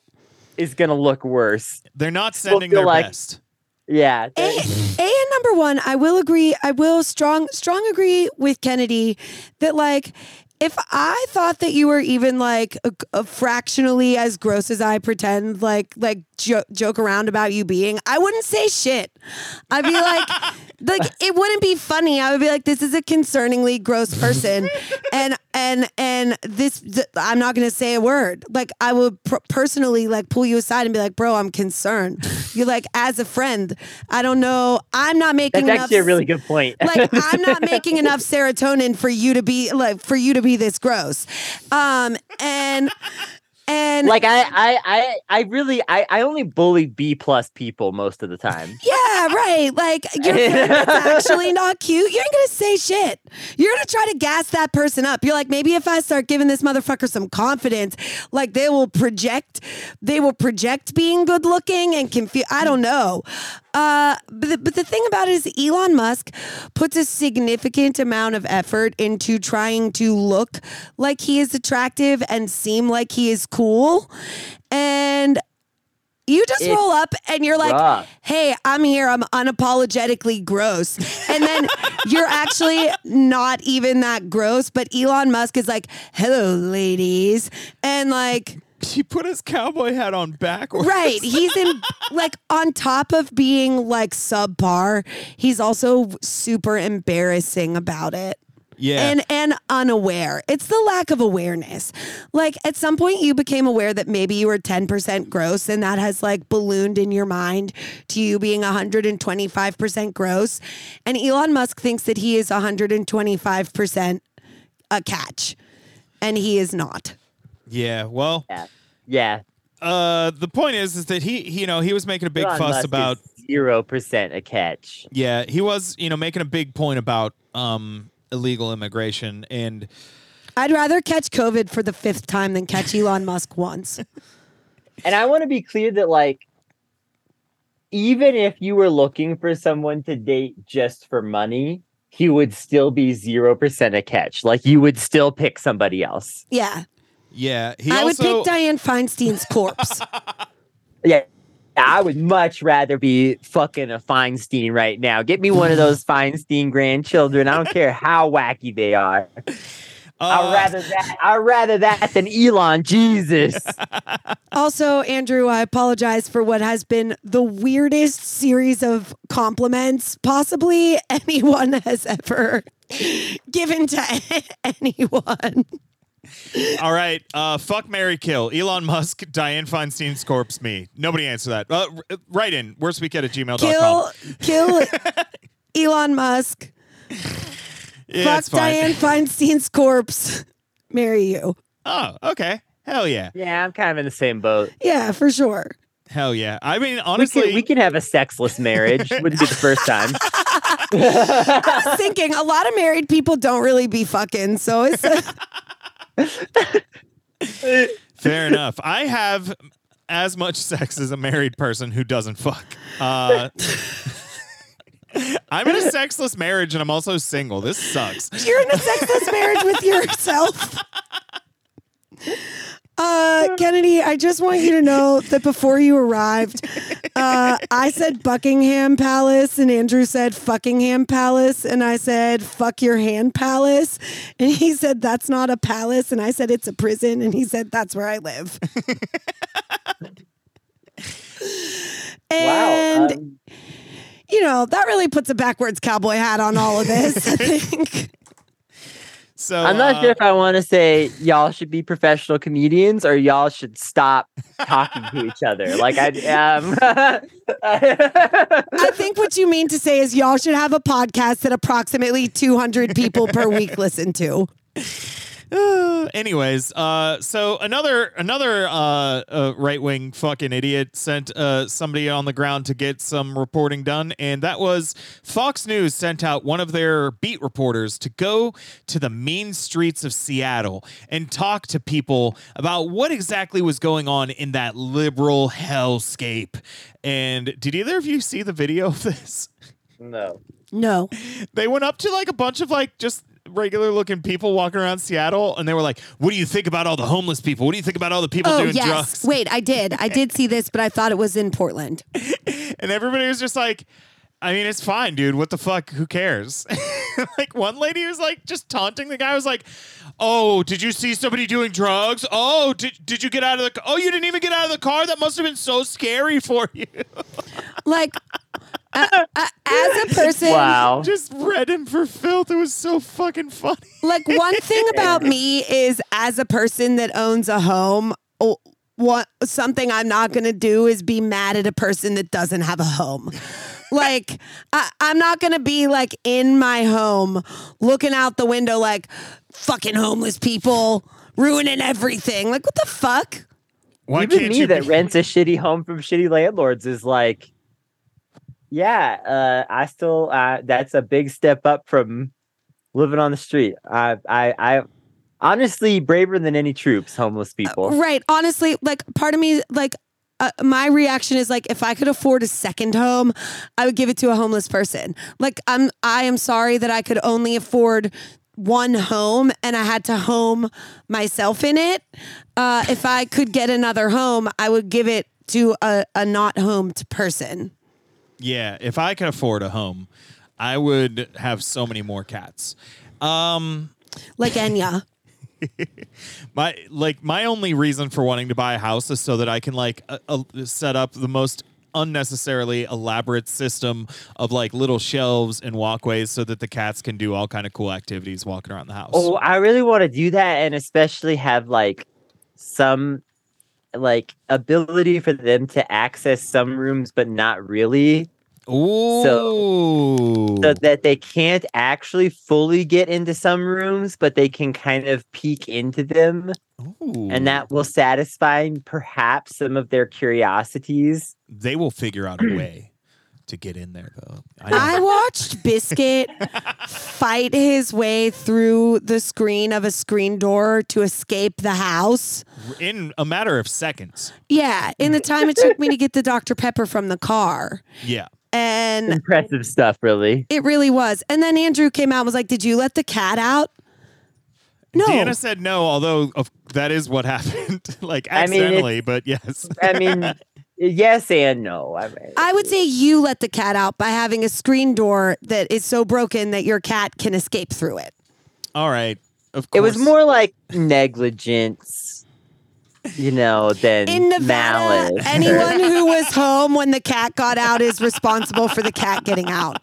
is gonna look worse. They're not sending feel their like- best. Yeah, A, a and number one, I will agree. I will strong strong agree with Kennedy that like if I thought that you were even like a, a fractionally as gross as I pretend, like like jo- joke around about you being, I wouldn't say shit. I'd be like, like it wouldn't be funny. I would be like, this is a concerningly gross person, and and and this th- I'm not gonna say a word. Like I would pr- personally like pull you aside and be like, bro, I'm concerned. You're like as a friend. I don't know. I'm not making that's enough actually a really good point. like I'm not making enough serotonin for you to be like for you to be this gross. Um and and like I, I, I, I really, I, I only bully B plus people most of the time. yeah, right. Like your friend that's actually not cute, you ain't gonna say shit. You're gonna try to gas that person up. You're like, maybe if I start giving this motherfucker some confidence, like they will project, they will project being good looking and confuse. I don't know. Uh, but the, but the thing about it is, Elon Musk puts a significant amount of effort into trying to look like he is attractive and seem like he is cool, and you just It's roll up and you're like, rough. hey, I'm here. I'm unapologetically gross. And then you're actually not even that gross, but Elon Musk is like, hello, ladies. And like, He put his cowboy hat on backwards. right. He's in, like, on top of being like subpar, he's also super embarrassing about it. Yeah. And and unaware. It's the lack of awareness. Like at some point you became aware that maybe you were 10% gross and that has like ballooned in your mind to you being 125% gross. And Elon Musk thinks that he is 125% a catch. And he is not. Yeah. Well, Yeah. Yeah. uh, the point is, is that he, he, you know, he was making a big Elon fuss Musk about. zero percent a catch. Yeah, he was, you know, making a big point about um illegal immigration and I'd rather catch COVID for the fifth time than catch Elon Musk once. And I want to be clear that like even if you were looking for someone to date just for money, he would still be 0% a catch. Like you would still pick somebody else. Yeah. Yeah, he I would pick Dianne Feinstein's corpse. Yeah. I would much rather be fucking a Feinstein right now. Get me one of those Feinstein grandchildren. I don't care how wacky they are. I'd uh, rather that. I'd rather that than Elon. Jesus. Also, Andrew, I apologize for what has been the weirdest series of compliments possibly anyone has ever given to anyone. All right, uh, fuck Mary Kill, Elon Musk, Dianne Feinstein's corpse, me. Nobody answer that. Uh, r- right in, worstweekyet at gmail.com. Kill, kill Elon Musk. Yeah, Fuck. Dianne Feinstein's corpse. Marry you. Oh, okay. Hell yeah. yeah, I'm kind of in the same boat. Yeah, for sure. Hell yeah. I mean, We honestly, can, we can have a sexless marriage. Wouldn't be the first time. I was thinking a lot of married people don't really be fucking, so it's fair enough. I have as much sex as a married person who doesn't fuck. Uh, I'm in a sexless marriage and I'm also single. This sucks. you're in a sexless marriage with yourself. Uh, Kennedy, I just want you to know that before you arrived, uh, I said Buckingham Palace, and Andrew said Fuckingham Palace, and I said fuck your hand palace, and he said that's not a palace, and I said it's a prison, and he said that's where I live. and wow. um, you know that really puts a backwards cowboy hat on all of this. I think. So I'm not uh, sure if I want to say y'all should be professional comedians or y'all should stop talking to each other. Like I um I think what you mean to say is y'all should have a podcast that approximately 200 people per week listen to. Uh, anyways, uh, so another another uh, uh, right wing fucking idiot sent uh, somebody on the ground to get some reporting done, and that was Fox News sent out one of their beat reporters to go to the mean streets of Seattle and talk to people about what exactly was going on in that liberal hellscape. And did either of you see the video of this? No. No. they went up to like a bunch of like just regular looking people walking around Seattle and they were like, What do you think about all the homeless people? What do you think about all the people Oh, doing yes. drugs? Wait, I did. I did see this, but I thought it was in Portland. And everybody was just like, I mean, it's fine, dude. What the fuck? Who cares? like one lady was like just taunting the guy was like, Oh, did you see somebody doing drugs? Oh, did, did you get out of the Oh, you didn't even get out of the car? That must have been so scary for you. Like, uh, uh, as a person, Wow. just read him for filth. It was so fucking funny. like one thing about me is as a person that owns a home, oh, what something I'm not going to do is be mad at a person that doesn't have a home. Like I, I'm not going to be like in my home looking out the window like fucking homeless people ruining everything. Like what the fuck? Why Even me that be- rents a shitty home from shitty landlords is like, yeah, uh, I still uh, that's a big step up from living on the street. I, I, I honestly braver than any troops, homeless people. Right. Honestly, like part of me, like uh, my reaction is like if I could afford a second home, I would give it to a homeless person. Like I'm, I am sorry that I could only afford one home and I had to home myself in it. Uh, if I could get another home, I would give it to a, a not homed person. Yeah, if I could afford a home, I would have so many more cats. Um, Like Enya. my like my only reason for wanting to buy a house is so that I can like uh, uh, set up the most unnecessarily elaborate system of like little shelves and walkways so that the cats can do all kind of cool activities walking around the house. Oh, I really want to do that and especially have like some like ability for them to access some rooms but not really Ooh. so that they can't actually fully get into some rooms but they can kind of peek into them Ooh. and that will satisfy perhaps some of their curiosities. they will figure out a way to get in there though. I. I watched Biscuit fight his way through the screen of a screen door to escape the house. in a matter of seconds. Yeah, in the time it took me to get the Dr. Pepper from the car. Yeah. And Impressive stuff, really. it really was. And then Andrew came out and was like, Did you let the cat out? No. Deanna said no, although of, that is what happened. like I mean, accidentally, but yes. I mean, yes and no. I, mean, I would say you let the cat out by having a screen door that is so broken that your cat can escape through it. All right. Of course. it was more like negligence, you know, than In Nevada, malice. anyone who was home when the cat got out is responsible for the cat getting out.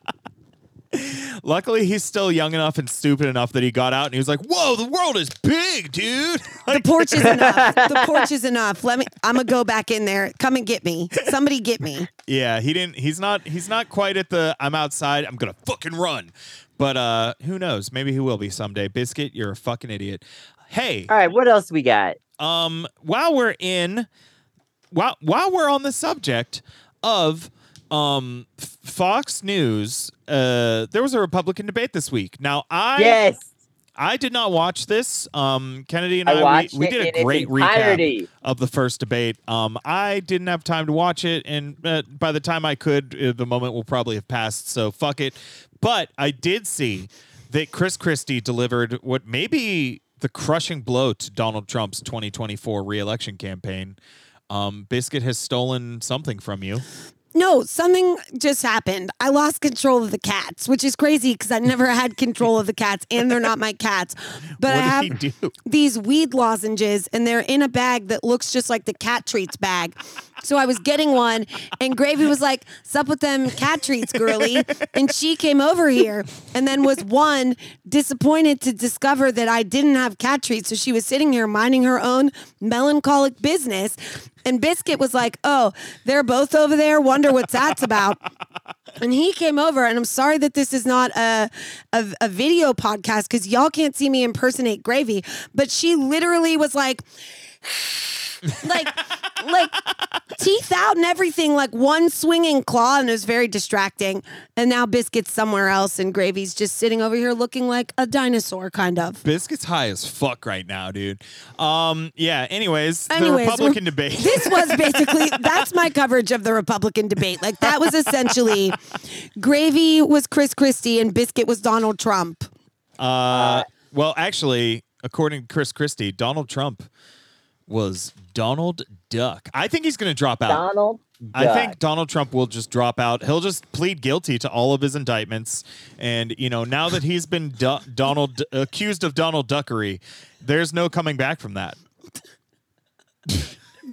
Luckily, he's still young enough and stupid enough that he got out and he was like, "Whoa, the world is big, dude." The porch is enough. The porch is enough. Let me. I'm gonna go back in there. Come and get me. Somebody get me. yeah, he didn't. He's not. He's not quite at the. I'm outside. I'm gonna fucking run. But uh, who knows? Maybe he will be someday. Biscuit, you're a fucking idiot. Hey, All right, what else we got? um, while we're in, while while we're on the subject of um Fox News, uh, there was a Republican debate this week. Now I yes, I did not watch this. Um, Kennedy and I I, we, we did a great recap of the first debate. Um, I didn't have time to watch it, and uh, by the time I could, uh, the moment will probably have passed. So fuck it. But I did see that Chris Christie delivered what may be the crushing blow to Donald Trump's 2024 reelection campaign. Um, Biscuit has stolen something from you. No, something just happened. I lost control of the cats, which is crazy because I never had control of the cats, and they're not my cats. But I have these weed lozenges, and they're in a bag that looks just like the cat treats bag. So I was getting one, and Gravy was like, "Sup with them cat treats, girly?" And she came over here, and then was one disappointed to discover that I didn't have cat treats. So she was sitting here minding her own melancholic business. And Biscuit was like, "Oh, they're both over there. Wonder what that's about." And he came over, and I'm sorry that this is not a a, a video podcast because y'all can't see me impersonate Gravy, but she literally was like, like, like teeth out and everything, like one swinging claw, and it was very distracting. And now Biscuit's somewhere else, and Gravy's just sitting over here looking like a dinosaur, kind of. Biscuit's high as fuck right now, dude. Um, yeah. Anyways, the Republican debate. This was basically that's my coverage of the Republican debate. Like that was essentially Gravy was Chris Christie and Biscuit was Donald Trump. Uh, well, actually, according to Chris Christie, Donald Trump was Donald Duck. I think he's going to drop out. Donald. I think Donald Trump will just drop out. He'll just plead guilty to all of his indictments, and you know, now that he's been du- Donald accused of Donald Duckery, there's no coming back from that.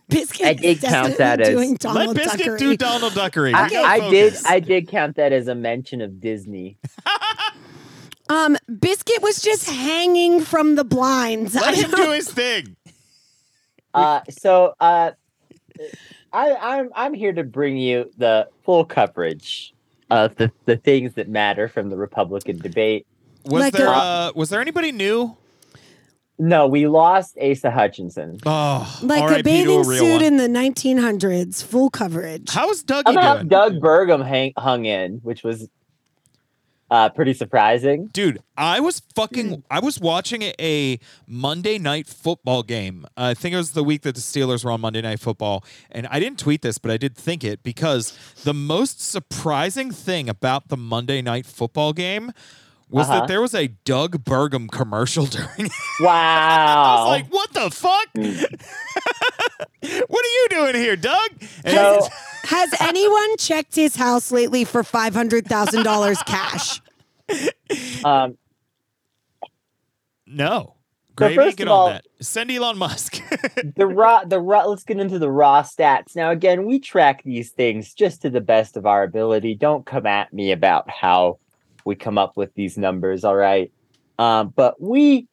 Biscuit I did count that as- doing Let Donald Biscuit Duckery. do Donald Duckery. I, I did. I did count that as a mention of Disney. Um, Biscuit was just hanging from the blinds. Let I him don't- do his thing. Uh, so uh, I, I'm I'm here to bring you the full coverage of the, the things that matter from the Republican debate. Was Like there a- uh, was there anybody new? No, we lost Asa Hutchinson. Oh, like R.I.P. a bathing a suit one. in the 1900s, full coverage. How's Dougie Somehow doing? Doug Burgum hang, hung in, which was uh, pretty surprising. Dude, I was fucking. I was watching a Monday night football game. I think it was the week that the Steelers were on Monday Night Football, and I didn't tweet this, but I did think it because the most surprising thing about the Monday Night Football game was Uh-huh. that there was a Doug Burgum commercial during. it. I Wow. was like, "What the fuck? what are you doing here, Doug?" So- Has anyone checked his house lately for $500,000 cash? um, no, Gravy, first get of on all- that. Send Elon Musk. the raw the raw let's get into the raw stats now again we track these things just to the best of our ability don't come at me about how we come up with these numbers all right um, but we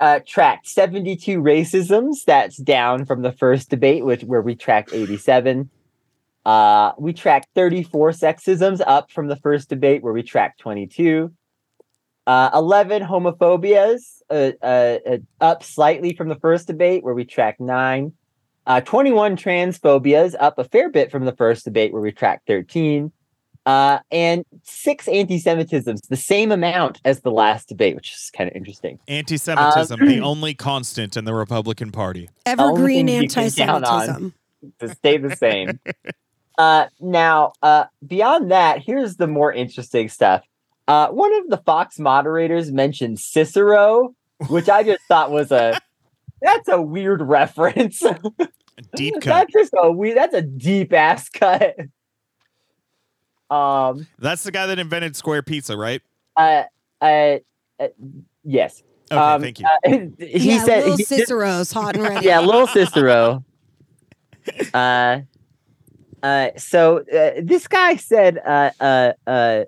uh, tracked 72 racisms that's down from the first debate which where we tracked 87 uh, we tracked 34 sexisms up from the first debate where we tracked 22 uh, 11 homophobias, uh, uh, uh, up slightly from the first debate where we tracked nine. Uh, 21 transphobias, up a fair bit from the first debate where we tracked 13. Uh, and six anti-Semitisms, the same amount as the last debate, which is kind of interesting. Anti-Semitism, Um, the only constant in the Republican Party. Evergreen thing you can count on. anti-Semitism. to stay the same. uh, now, uh, beyond that, here's the more interesting stuff. Uh, one of the Fox moderators mentioned Cicero, which I just thought was a that's a weird reference. A deep cut. that's just a weird. That's a deep ass cut. Um. That's the guy that invented square pizza, right? Uh. Uh. uh yes. Okay, um, thank you. uh, he yeah, said. little he- Cicero's hot and ready. yeah, little Cicero. Uh, uh, so uh, this guy said, uh, uh, uh,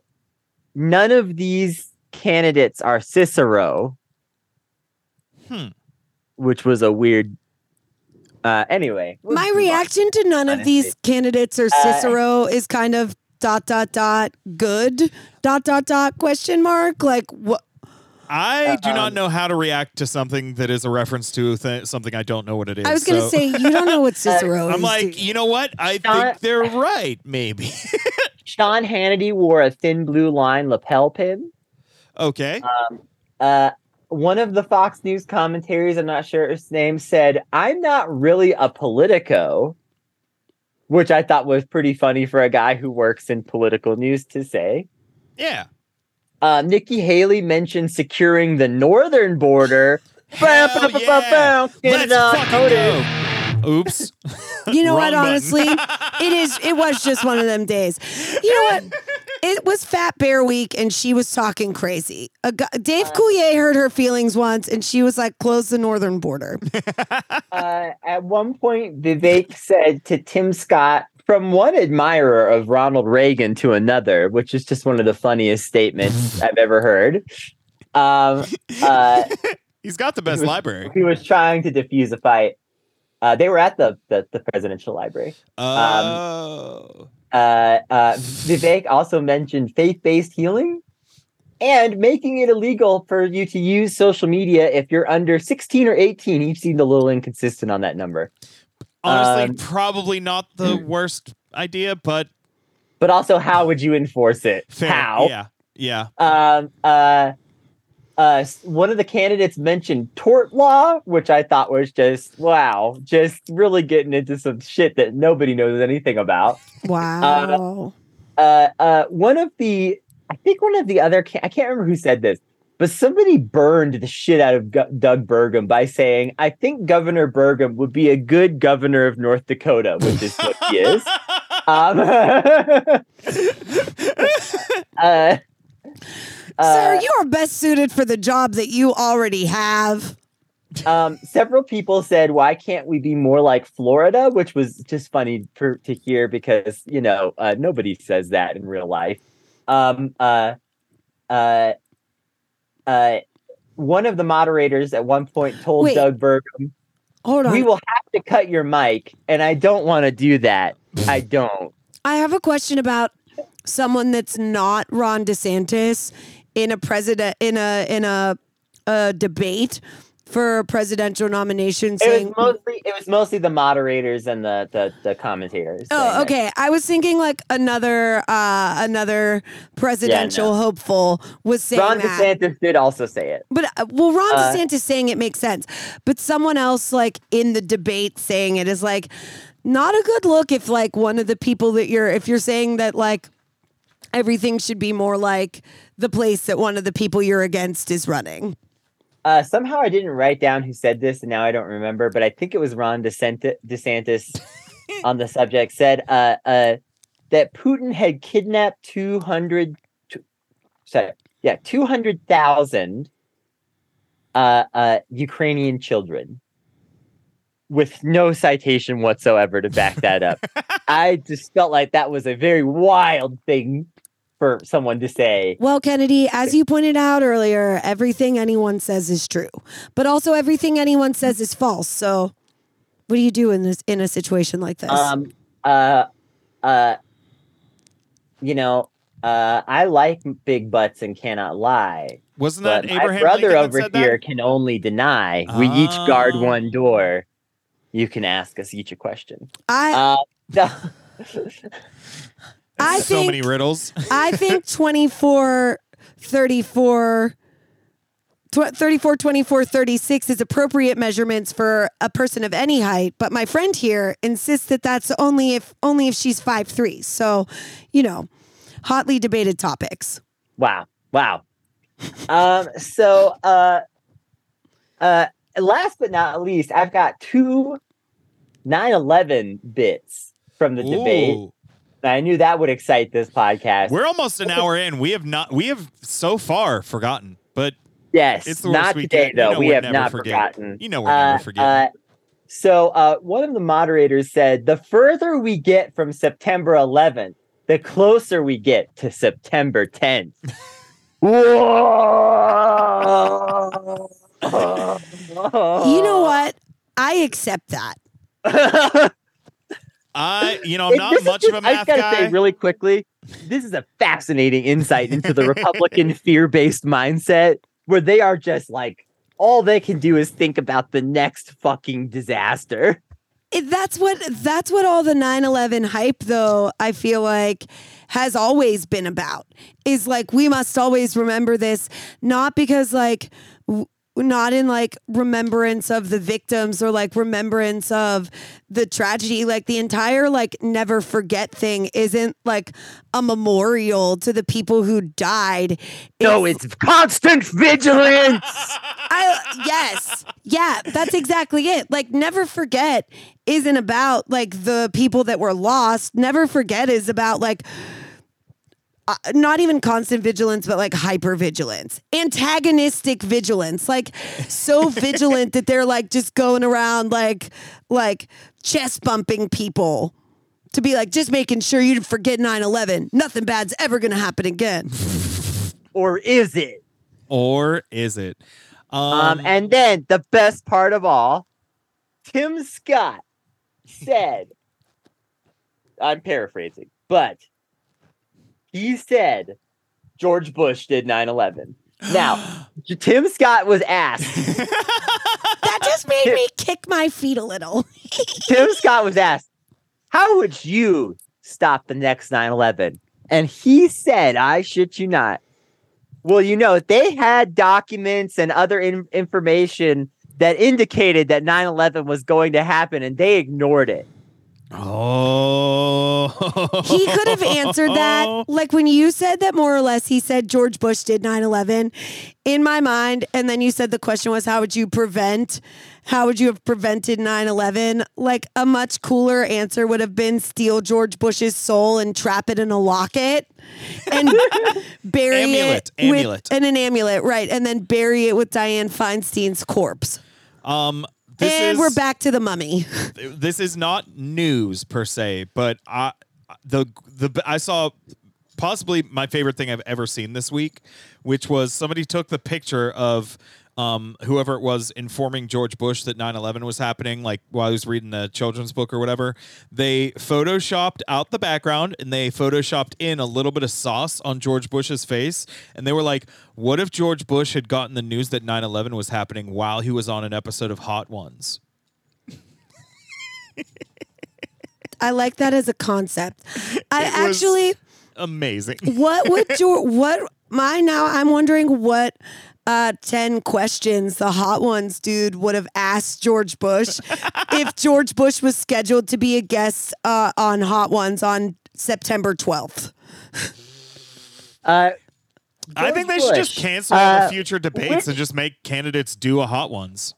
none of these candidates are Cicero, Hmm. which was a weird. Uh, anyway, My reaction to none of these candidates or Uh, Cicero is kind of dot dot dot good dot dot dot question mark like what I do not know how to react to something that is a reference to th- something I don't know what it is. I was gonna so- say you don't know what Cicero is. I'm like, you? you know what? I Not- think they're right. Maybe. Sean Hannity wore a thin blue line lapel pin. okay. Um, Uh, one of the Fox News commentaries, I'm not sure his name, said, I'm not really a Politico, which I thought was pretty funny for a guy who works in political news to say. Yeah. Uh, Nikki Haley mentioned securing the northern border. Hell yeah. Let's fucking go. Oops. You know what? Button. Honestly, it is. It was just one of them days. You know what? It was Fat Bear Week, and she was talking crazy. A gu- Dave Coulier hurt her feelings once, and she was like, "Close the northern border." Uh, at one point, Vivek said to Tim Scott, from one admirer of Ronald Reagan to another, which is just one of the funniest statements I've ever heard. Um, uh, He's got the best was- library. he was trying to defuse a fight. Uh, they were at the, the, the presidential library. Oh. Uh, uh, Vivek also mentioned faith based healing and making it illegal for you to use social media if you're under 16 or 18. He seemed a little inconsistent on that number. Honestly, um, probably not the worst idea, but But also, how would you enforce it? fair. How? Yeah. Yeah. Um, uh, uh, one of the candidates mentioned tort law, which I thought was just wow, just really getting into some shit that nobody knows anything about. Wow. Uh, uh, one of the, I think one of the other, I can't remember who said this, but somebody burned the shit out of Gu- Doug Burgum by saying, "I think Governor Burgum would be a good governor of North Dakota," which is what he is. Um, uh, Sir, uh, you are best suited for the job that you already have. um, several people said, "Why can't we be more like Florida?" Which was just funny for, to hear because you know uh, nobody says that in real life. Um, uh, uh, uh, one of the moderators at one point told Wait. Doug Burgum, Hold on. "We will have to cut your mic," and I don't want to do that. I don't. I have a question about someone that's not Ron DeSantis in a president in a in a, a debate for a presidential nomination saying It was mostly it was mostly the moderators and the the, the commentators. Oh, that. okay. I was thinking like another uh another presidential hopeful was saying Ron that. DeSantis did also say it. But uh, well, Ron Uh, DeSantis saying it makes sense, but someone else like in the debate saying it is like not a good look. If like one of the people that you're, if you're saying that like everything should be more like the place that one of the people you're against is running. Uh, somehow I didn't write down who said this, and now I don't remember. But I think it was Ron DeSantis, DeSantis on the subject said uh, uh, that Putin had kidnapped two hundred, sorry, yeah, two hundred thousand uh, uh, Ukrainian children with no citation whatsoever to back that up. I just felt like that was a very wild thing for someone to say. Well, Kennedy, as you pointed out earlier, everything anyone says is true, but also everything anyone says is false. So, what do you do in this in a situation like this? Um, uh, uh, you know, uh, I like big butts and cannot lie. Wasn't But that my Abraham brother Lincoln that over said that? here can only deny. We each guard Oh. one door. You can ask us each a question. I Uh, I so think many riddles. I think 24, 34, tw- 34, 24, 36 is appropriate measurements for a person of any height. But my friend here insists that that's only if only if she's five three. So, you know, hotly debated topics. wow, wow. Um, so, uh, uh, last but not least, I've got two 9/11 bits from the debate. Ooh. I knew that would excite this podcast. We're almost an hour in. We have not. We have so far forgotten, but yes, it's the worst not we today can- you though. know we have not forget. forgotten. you know we're never forgetting. Uh, so uh, one of the moderators said, "The further we get from September 11th, the closer we get to September 10th." Whoa! You know what? I accept that. I, you know, I'm not this is much of a just- I just gotta say really quickly, this is a fascinating insight into the Republican fear-based mindset, where they are just like all they can do is think about the next fucking disaster. It- that's what that's what all the 9/11 hype though I feel like has always been about is like we must always remember this not because like w- not in like remembrance of the victims or like remembrance of the tragedy like the entire like never forget thing isn't like a memorial to the people who died No, it's constant vigilance. I yes. Yeah, that's exactly it. Like never forget isn't about like the people that were lost. Never forget is about like uh, not even constant vigilance but like hyper vigilance. Antagonistic vigilance. Like so vigilant that they're like just going around like like chest bumping people. To be like, just making sure you forget 9 11. Nothing bad's ever going to happen again. or is it? or is it? Um, Um, and then the best part of all, Tim Scott said, I'm paraphrasing, but he said George Bush did 9 11. Now, Tim Scott was asked, That just made me kick my feet a little. Tim Scott was asked, How would you stop the next 9 11? And he said, I shit you not. Well, you know, they had documents and other in- information that indicated that 9 11 was going to happen, and they ignored it. Oh, he could have answered that. Like when you said that more or less, he said George Bush did 9 11 in my mind. And then you said the question was, how would you prevent? How would you have prevented 9 11? Like a much cooler answer would have been steal George Bush's soul and trap it in a locket and bury Amulet, it with amulet. and an amulet, right? And then bury it with Dianne Feinstein's corpse. Um, this and is, we're back to the mummy. This is not news per se, but I the the I saw possibly my favorite thing I've ever seen this week, which was somebody took the picture of um, whoever it was informing George Bush that 9/11 was happening, like while he was reading a children's book or whatever. They photoshopped out the background and they photoshopped in a little bit of sauce on George Bush's face, and they were like, "What if George Bush had gotten the news that 9/11 was happening while he was on an episode of Hot Ones?" I like that as a concept. I actually Amazing. what would your what my now I'm wondering what uh 10 questions the hot ones dude would have asked George Bush if George Bush was scheduled to be a guest uh on Hot Ones on September 12th. Uh, I think they George should just Bush, cancel all uh, the future debates and just make candidates do a hot ones.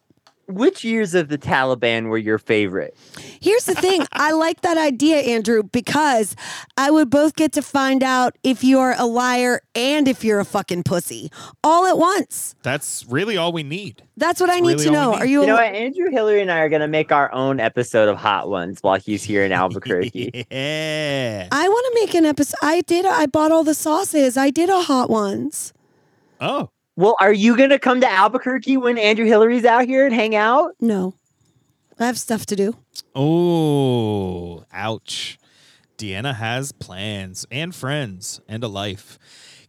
Which years of the Taliban were your favorite? Here's the thing. I like that idea, Andrew, because I would both get to find out if you are a liar and if you're a fucking pussy all at once. That's really all we need. That's what I need really to know. need. Are you, You a know what? Andrew Hillary and I are gonna make our own episode of Hot Ones while he's here in Albuquerque. yeah. I want to make an episode. I did. I bought all the sauces. I did a hot ones. Oh, well, are you gonna come to Albuquerque when Andrew Hillary's out here and hang out? No, I have stuff to do. oh, ouch. Deanna has plans and friends and a life.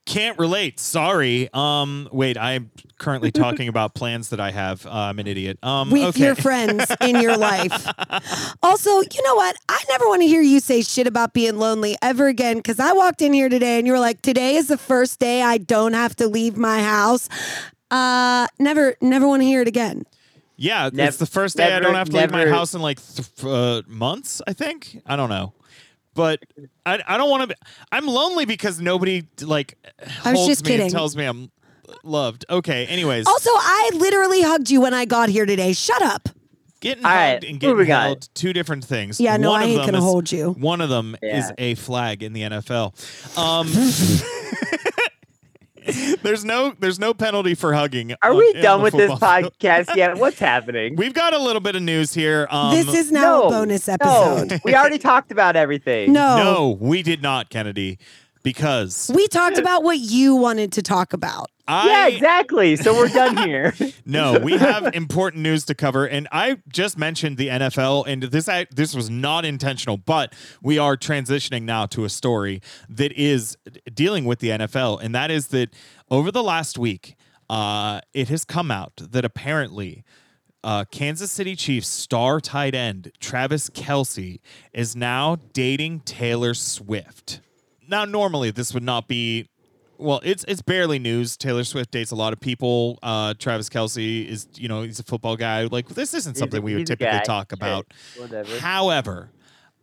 Can't relate. Sorry. Um, wait. I'm currently talking about plans that I have. Uh, I'm an idiot. Um, with okay. your friends in your life. Also, you know what? I never want to hear you say shit about being lonely ever again because I walked in here today and you were like, today is the first day I don't have to leave my house. Uh, never, never want to hear it again. Yeah, Nev- it's the first day I don't have to leave my house in like th- uh, months. I think I don't know, but I I don't want to. be I'm lonely because nobody like I was holds just me and tells me I'm loved. Okay. Anyways, Also, I literally hugged you when I got here today. Shut up. getting All right, hugged and getting moving held, two different things. Yeah, no, One I of ain't them gonna is- hold you. One of them is a flag in the NFL. Um, there's no there's no penalty for hugging. Are on- we done with this podcast yet? What's happening? We've got a little bit of news here. Um, this is now no, a bonus No, episode. we already talked about everything. No. No, we did not, Kennedy, because We talked about what you wanted to talk about. I Yeah, exactly. So we're done here. no, we have important news to cover, and I just mentioned the NFL, and this I, this was not intentional, but we are transitioning now to a story that is dealing with the NFL, and that is that over the last week, uh, it has come out that apparently. Uh, Kansas City Chiefs star tight end Travis Kelce is now dating Taylor Swift. Now, normally this would not be well, it's it's barely news. Taylor Swift dates a lot of people. Uh, Travis Kelce is, you know, he's a football guy. Like this isn't He's a- something we would typically guy. talk about. Whatever. However,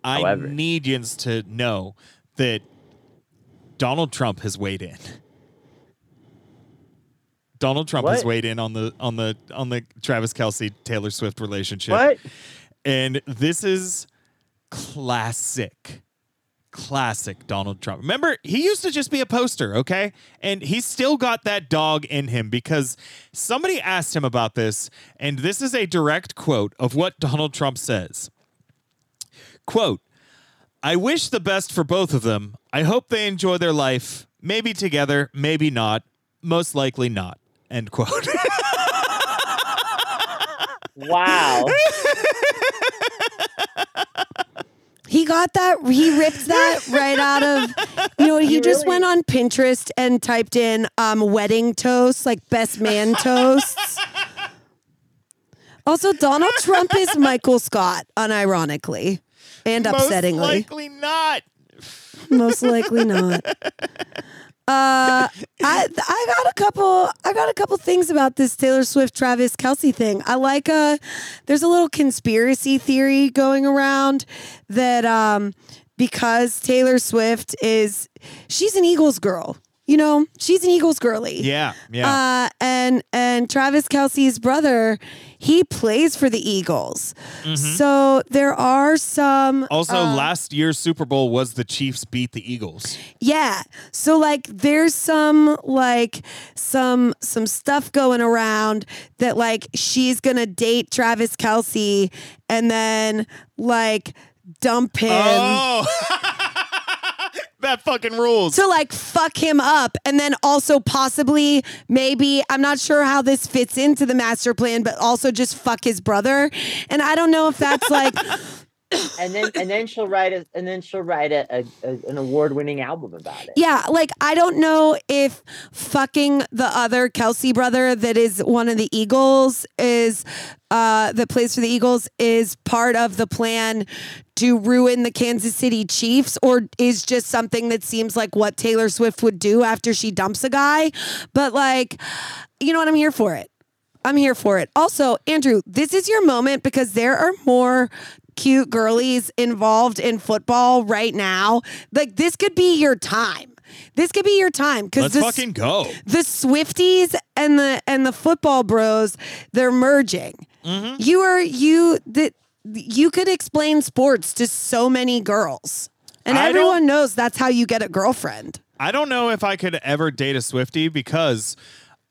I However. need yins to know that Donald Trump has weighed in. Donald Trump has weighed in on the on the on the Travis Kelce Taylor Swift relationship. What? And this is classic, classic Donald Trump. Remember, he used to just be a poster, okay? And he's still got that dog in him because somebody asked him about this, and this is a direct quote of what Donald Trump says. Quote, I wish the best for both of them. I hope they enjoy their life. Maybe together, maybe not. Most likely not. End quote. Wow. He got that. He ripped that right out of. You know, he, He just really- went on Pinterest and typed in um, wedding toasts, like best man toasts. Also, Donald Trump is Michael Scott, unironically and upsettingly. Most likely not. Most likely not. Uh, I I got a couple I got a couple things about this Taylor Swift Travis Kelce thing. I like uh there's a little conspiracy theory going around that um because Taylor Swift is she's an Eagles girl. You know, she's an Eagles girly. Yeah, yeah. Uh, and and Travis Kelce's brother, he plays for the Eagles. So there are some Mm-hmm. also, uh, last year's Super Bowl was the Chiefs beat the Eagles. Yeah. So like there's some like some some stuff going around that like she's gonna date Travis Kelce and then like dump him Oh, that fucking rules. to like fuck him up and then also possibly maybe I'm not sure how this fits into the master plan, but also just fuck his brother. And I don't know if that's like and then and then she'll write a and then she'll write a, a, a an award winning album about it. Yeah, like I don't know if fucking the other Kelce brother that is one of the Eagles is uh that plays for the Eagles is part of the plan to ruin the Kansas City Chiefs or is just something that seems like what Taylor Swift would do after she dumps a guy. But like, you know what? I'm here for it. I'm here for it. Also, Andrew, this is your moment because there are more cute girlies involved in football right now. Like this could be your time. This could be your time because Let's fucking go. the Swifties and the and the football bros, they're merging. Mm-hmm. You are you that you could explain sports to so many girls. And I everyone knows that's how you get a girlfriend. I don't know if I could ever date a Swifty because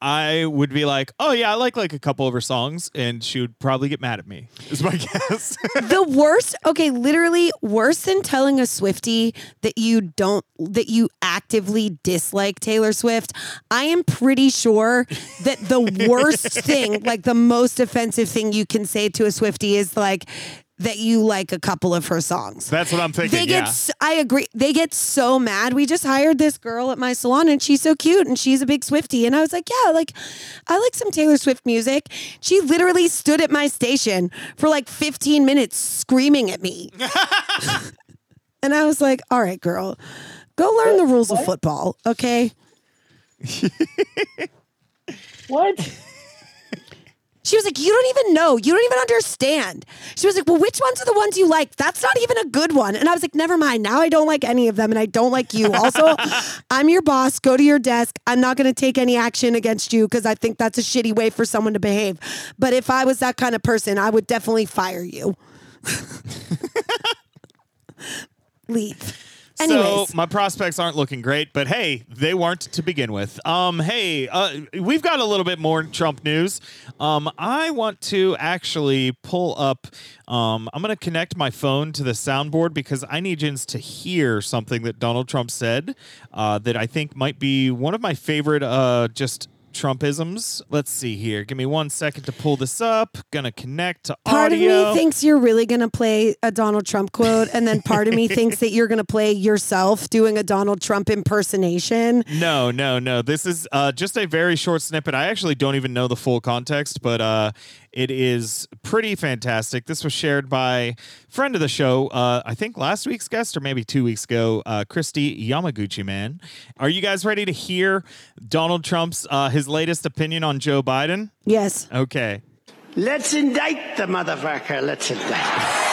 I would be like, oh yeah, I like like a couple of her songs, and she would probably get mad at me. Is my guess. the worst okay literally worse than telling a swifty that you don't that you actively dislike taylor swift i am pretty sure that the worst thing like the most offensive thing you can say to a swifty is like that you like a couple of her songs. That's what I'm thinking. they get yeah. s- i agree. They get so mad. We just hired this girl at my salon and she's so cute and she's a big swifty and i was like yeah like i like some taylor swift music. She literally stood at my station for like 15 minutes screaming at me. And i was like all right girl go learn the rules of football okay? What? She was like, You don't even know. You don't even understand. She was like, Well, which ones are the ones you like? That's not even a good one. And I was like, Never mind. Now I don't like any of them and I don't like you. Also, I'm your boss. Go to your desk. I'm not going to take any action against you because I think that's a shitty way for someone to behave. But if I was that kind of person, I would definitely fire you. Leave. Anyways. So my prospects aren't looking great, but hey, they weren't to begin with. Um, hey, uh, we've got a little bit more Trump news. Um, I want to actually pull up. Um, I'm going to connect my phone to the soundboard because I need Jens to hear something that Donald Trump said uh, that I think might be one of my favorite uh, just Trumpisms. Let's see here. Give me one second to pull this up. Gonna connect to Part audio. of me thinks you're really to play a Donald Trump quote, and then part of me thinks that you're to play yourself doing a Donald Trump impersonation. No, no, no. This is uh, just a very short snippet. I actually don't even know the full context, but uh, it is pretty fantastic. This was shared by friend of the show, uh, I think last week's guest or maybe two weeks ago, uh, Christy Yamaguchi. Man, are you guys ready to hear Donald Trump's uh, his latest opinion on Joe Biden? Yes. Okay. Let's indict the motherfucker. Let's indict.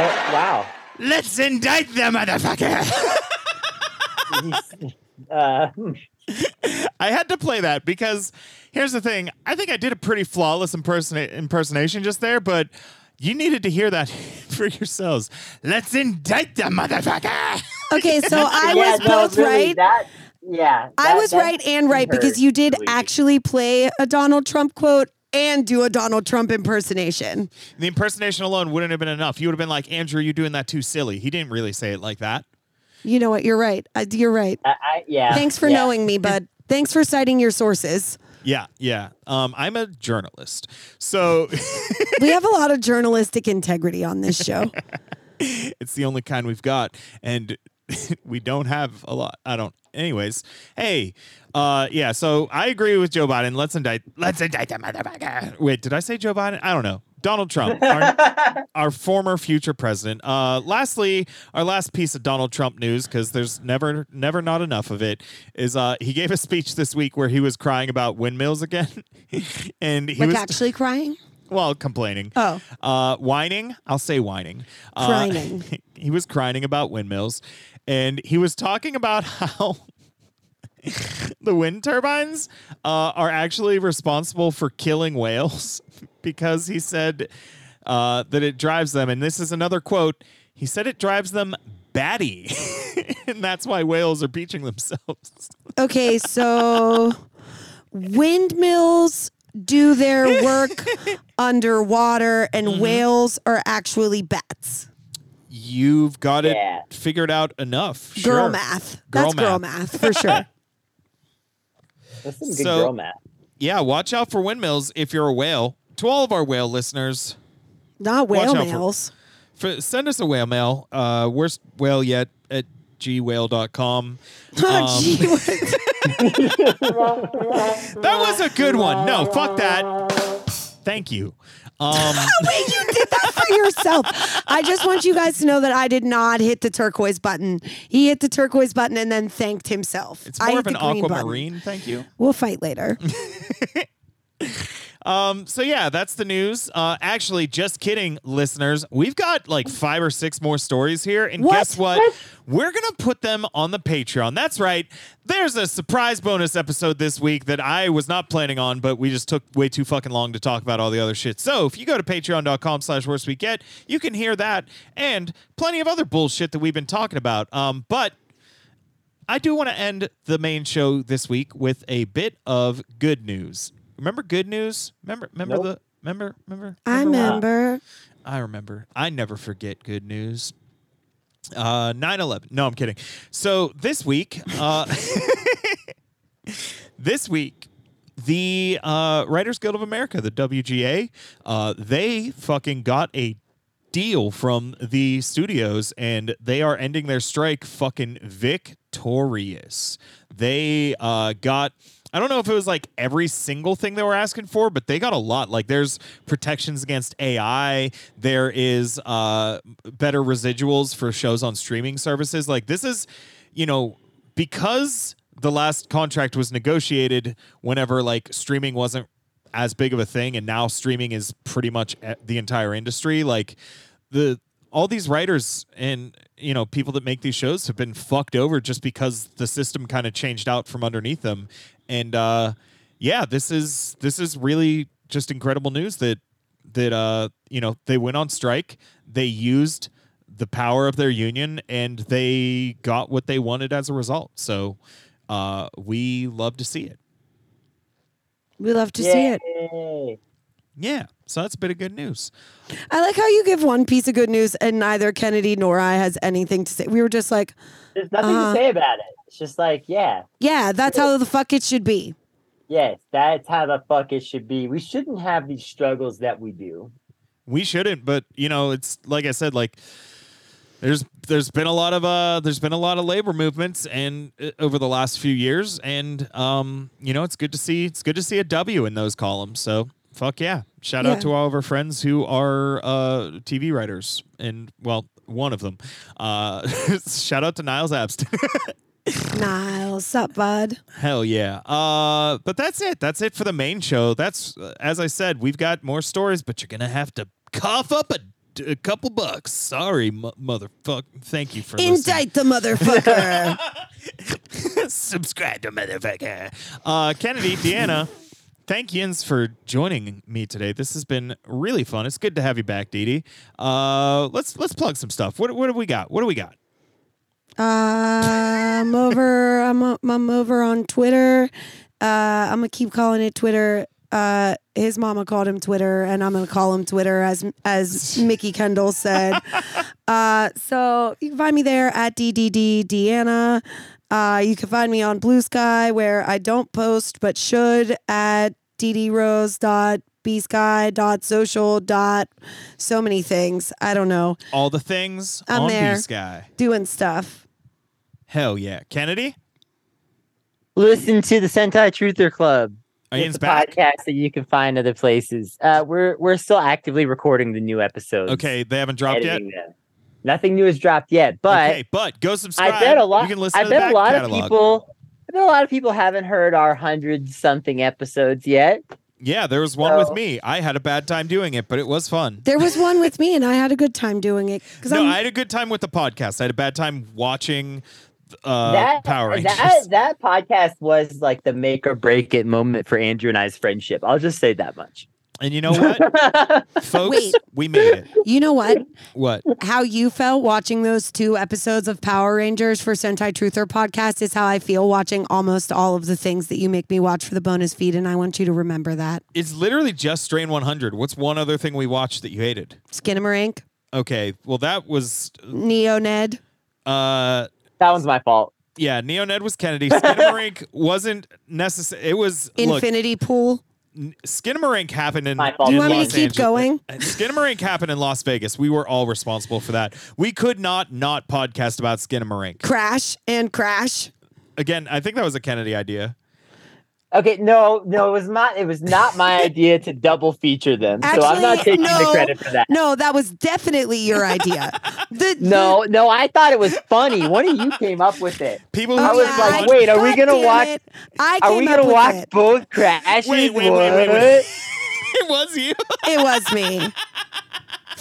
Oh, wow. Let's indict the motherfucker. Uh, I had to play that because here's the thing. I think I did a pretty flawless impersona- impersonation just there, but you needed to hear that for yourselves. Let's indict the motherfucker. Okay, so I yeah, was no, both really, right. That, yeah. I was that right and right because you did hurt. actually play a Donald Trump quote and do a Donald Trump impersonation. The impersonation alone wouldn't have been enough. You would have been like, Andrew, you're doing that too silly. He didn't really say it like that. You know what? You're right. Uh, You're right. I, I, yeah. Thanks for yeah. knowing me, bud. Thanks for citing your sources. Yeah, yeah. Um, I'm a journalist. So We have a lot of journalistic integrity on this show. it's the only kind we've got. And we don't have a lot. I don't. Anyways, hey, uh, yeah. So I agree with Joe Biden. Let's indict. Let's indict that motherfucker. Wait, did I say Joe Biden? I don't know. Donald Trump, our, our former future president. Uh, lastly, our last piece of Donald Trump news, because there's never, never not enough of it, is uh, he gave a speech this week where he was crying about windmills again, and he Like was actually crying? well complaining. Oh. uh, whining. I'll say whining. Uh, Crying. he was crying about windmills, and he was talking about how the wind turbines uh, are actually responsible for killing whales because he said uh, that it drives them. And this is another quote. He said it drives them batty, and that's why whales are beaching themselves. Okay, so windmills do their work underwater and Mm-hmm. whales are actually bats. You've got it Yeah. figured out enough. Girl Sure. math. Girl That's girl math. math for sure. That's some good So- girl math. Yeah, watch out for windmills if you're a whale. To all of our whale listeners, Not whale out for- for, send us a whale mail. Uh, worst whale yet at gwhale.com. Oh, gee, That was a good one. No, fuck that. Thank you. Um, Wait, you did that for yourself. I just want you guys to know that I did not hit the turquoise button. He hit the turquoise button and then thanked himself. it's more hit of an aquamarine. Thank you. We'll fight later. Um, so yeah, that's the news. Uh, actually, just kidding, listeners. We've got like five or six more stories here, and What? guess what? We're gonna put them on the Patreon. That's right. There's a surprise bonus episode this week that I was not planning on, but we just took way too fucking long to talk about all the other shit. So if you go to patreon.com slash worstweekyet, you can hear that and plenty of other bullshit that we've been talking about. Um, but I do want to end the main show this week with a bit of good news. Remember good news? Remember remember Nope. the remember remember I what? remember. I remember. I never forget good news. Uh 9/11. No, I'm kidding. So this week, uh this week the uh, Writers Guild of America, the WGA, uh, they fucking got a deal from the studios and they are ending their strike fucking victorious. They uh, got I don't know if it was like every single thing they were asking for, but they got a lot. Like there's protections against AI, there is uh, better residuals for shows on streaming services. Like this is, you know, because the last contract was negotiated whenever like streaming wasn't as big of a thing and now streaming is pretty much the entire industry like the all these writers and you know people that make these shows have been fucked over just because the system kind of changed out from underneath them. And uh yeah this is this is really just incredible news that that uh you know they went on strike they used the power of their union and they got what they wanted as a result. So uh we love to see it. We love to see it. Yeah so that's a bit of good news I like how you give one piece of good news and neither Kennedy nor I has anything to say. We were just like, There's nothing Uh-huh. to say about it. It's just like, yeah, yeah, that's how the fuck it should be. yes, that's how the fuck it should be. We shouldn't have these struggles that we do. we shouldn't but you know it's like i said like there's there's been a lot of uh there's been a lot of labor movements and uh, over the last few years and um you know it's good to see it's good to see a w in those columns so fuck yeah shout Yeah. out to all of our friends who are uh tv writers and well one of them uh shout out to niles abston Niles, up, bud? Hell yeah. Uh, but that's it. That's it for the main show. That's uh, as I said, we've got more stories, but you're gonna have to cough up a, a couple bucks. Sorry, mo- motherfucker. Thank you for listening. Indict the motherfucker. Subscribe to motherfucker. Uh, Kennedy, Deanna. Thank yous for joining me today. This has been really fun. It's good to have you back, Dee Dee. Uh, let's let's plug some stuff. What what have we got? What do we got? Uh, I'm over. I'm, I'm over on Twitter. Uh, I'm gonna keep calling it Twitter. Uh, his mama called him Twitter, and I'm gonna call him Twitter as as Mickey Kendall said. uh, so you can find me there at DDD Deanna. Uh, you can find me on Blue Sky where I don't post but should at ddrose.bsky.social. dot So many things. I don't know. All the things I'm on there. B Sky. Doing stuff. Hell yeah, Kennedy. Listen to the Sentai Truther Club. Ian's it's a back. podcast that you can find other places. Uh, we're we're still actively recording the new episodes. Okay, they haven't dropped yet. editing them. Nothing new has dropped yet, but okay, but go subscribe. I bet a lot. You can listen I to bet a lot catalog. of people. I bet a lot of people haven't heard our hundred something episodes yet. Yeah, there was one with me. I had a bad time doing it, but it was fun. There was one with me, and I had a good time doing it because No, I'm I had a good time with the podcast. I had a bad time watching uh, that Power Rangers. that that podcast was like the make or break it moment for Andrew and I's friendship. I'll just say that much. And you know what, folks? Wait. We made it. You know what? What? How you felt watching those two episodes of Power Rangers for Sentai Truther podcast is how I feel watching almost all of the things that you make me watch for the bonus feed, and I want you to remember that. It's literally just Strain 100. What's one other thing we watched that you hated? Skinamarink, Okay, well that was Neo Ned. uh That one's my fault. yeah, Neo Ned was Kennedy. Skinamarink wasn't necessary. It was look, Infinity Pool. N- Skinamarink happened in. My fault. Do you in want me to keep Angeles. going? Uh, Skinamarink happened in Las Vegas. We were all responsible for that. We could not not podcast about Skinamarink. Crash and Crash. Again, I think that was a Kennedy idea. Okay, no, no, it was not. It was not my idea to double feature them, Actually, so I'm not taking no, the credit for that. No, that was definitely your idea. The, no, the, no, I thought it was funny. One of you came up with it. People, oh, I was like, wait, God are we gonna watch? It. I are we gonna watch it. both Crash. Wait, wait, wait, wait, wait. it was you. it was me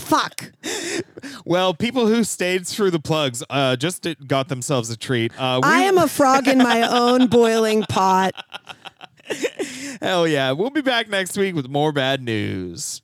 fuck. Well, people who stayed through the plugs uh, just got themselves a treat. Uh, we- I am a frog in my own boiling pot. Hell yeah. We'll be back next week with more bad news.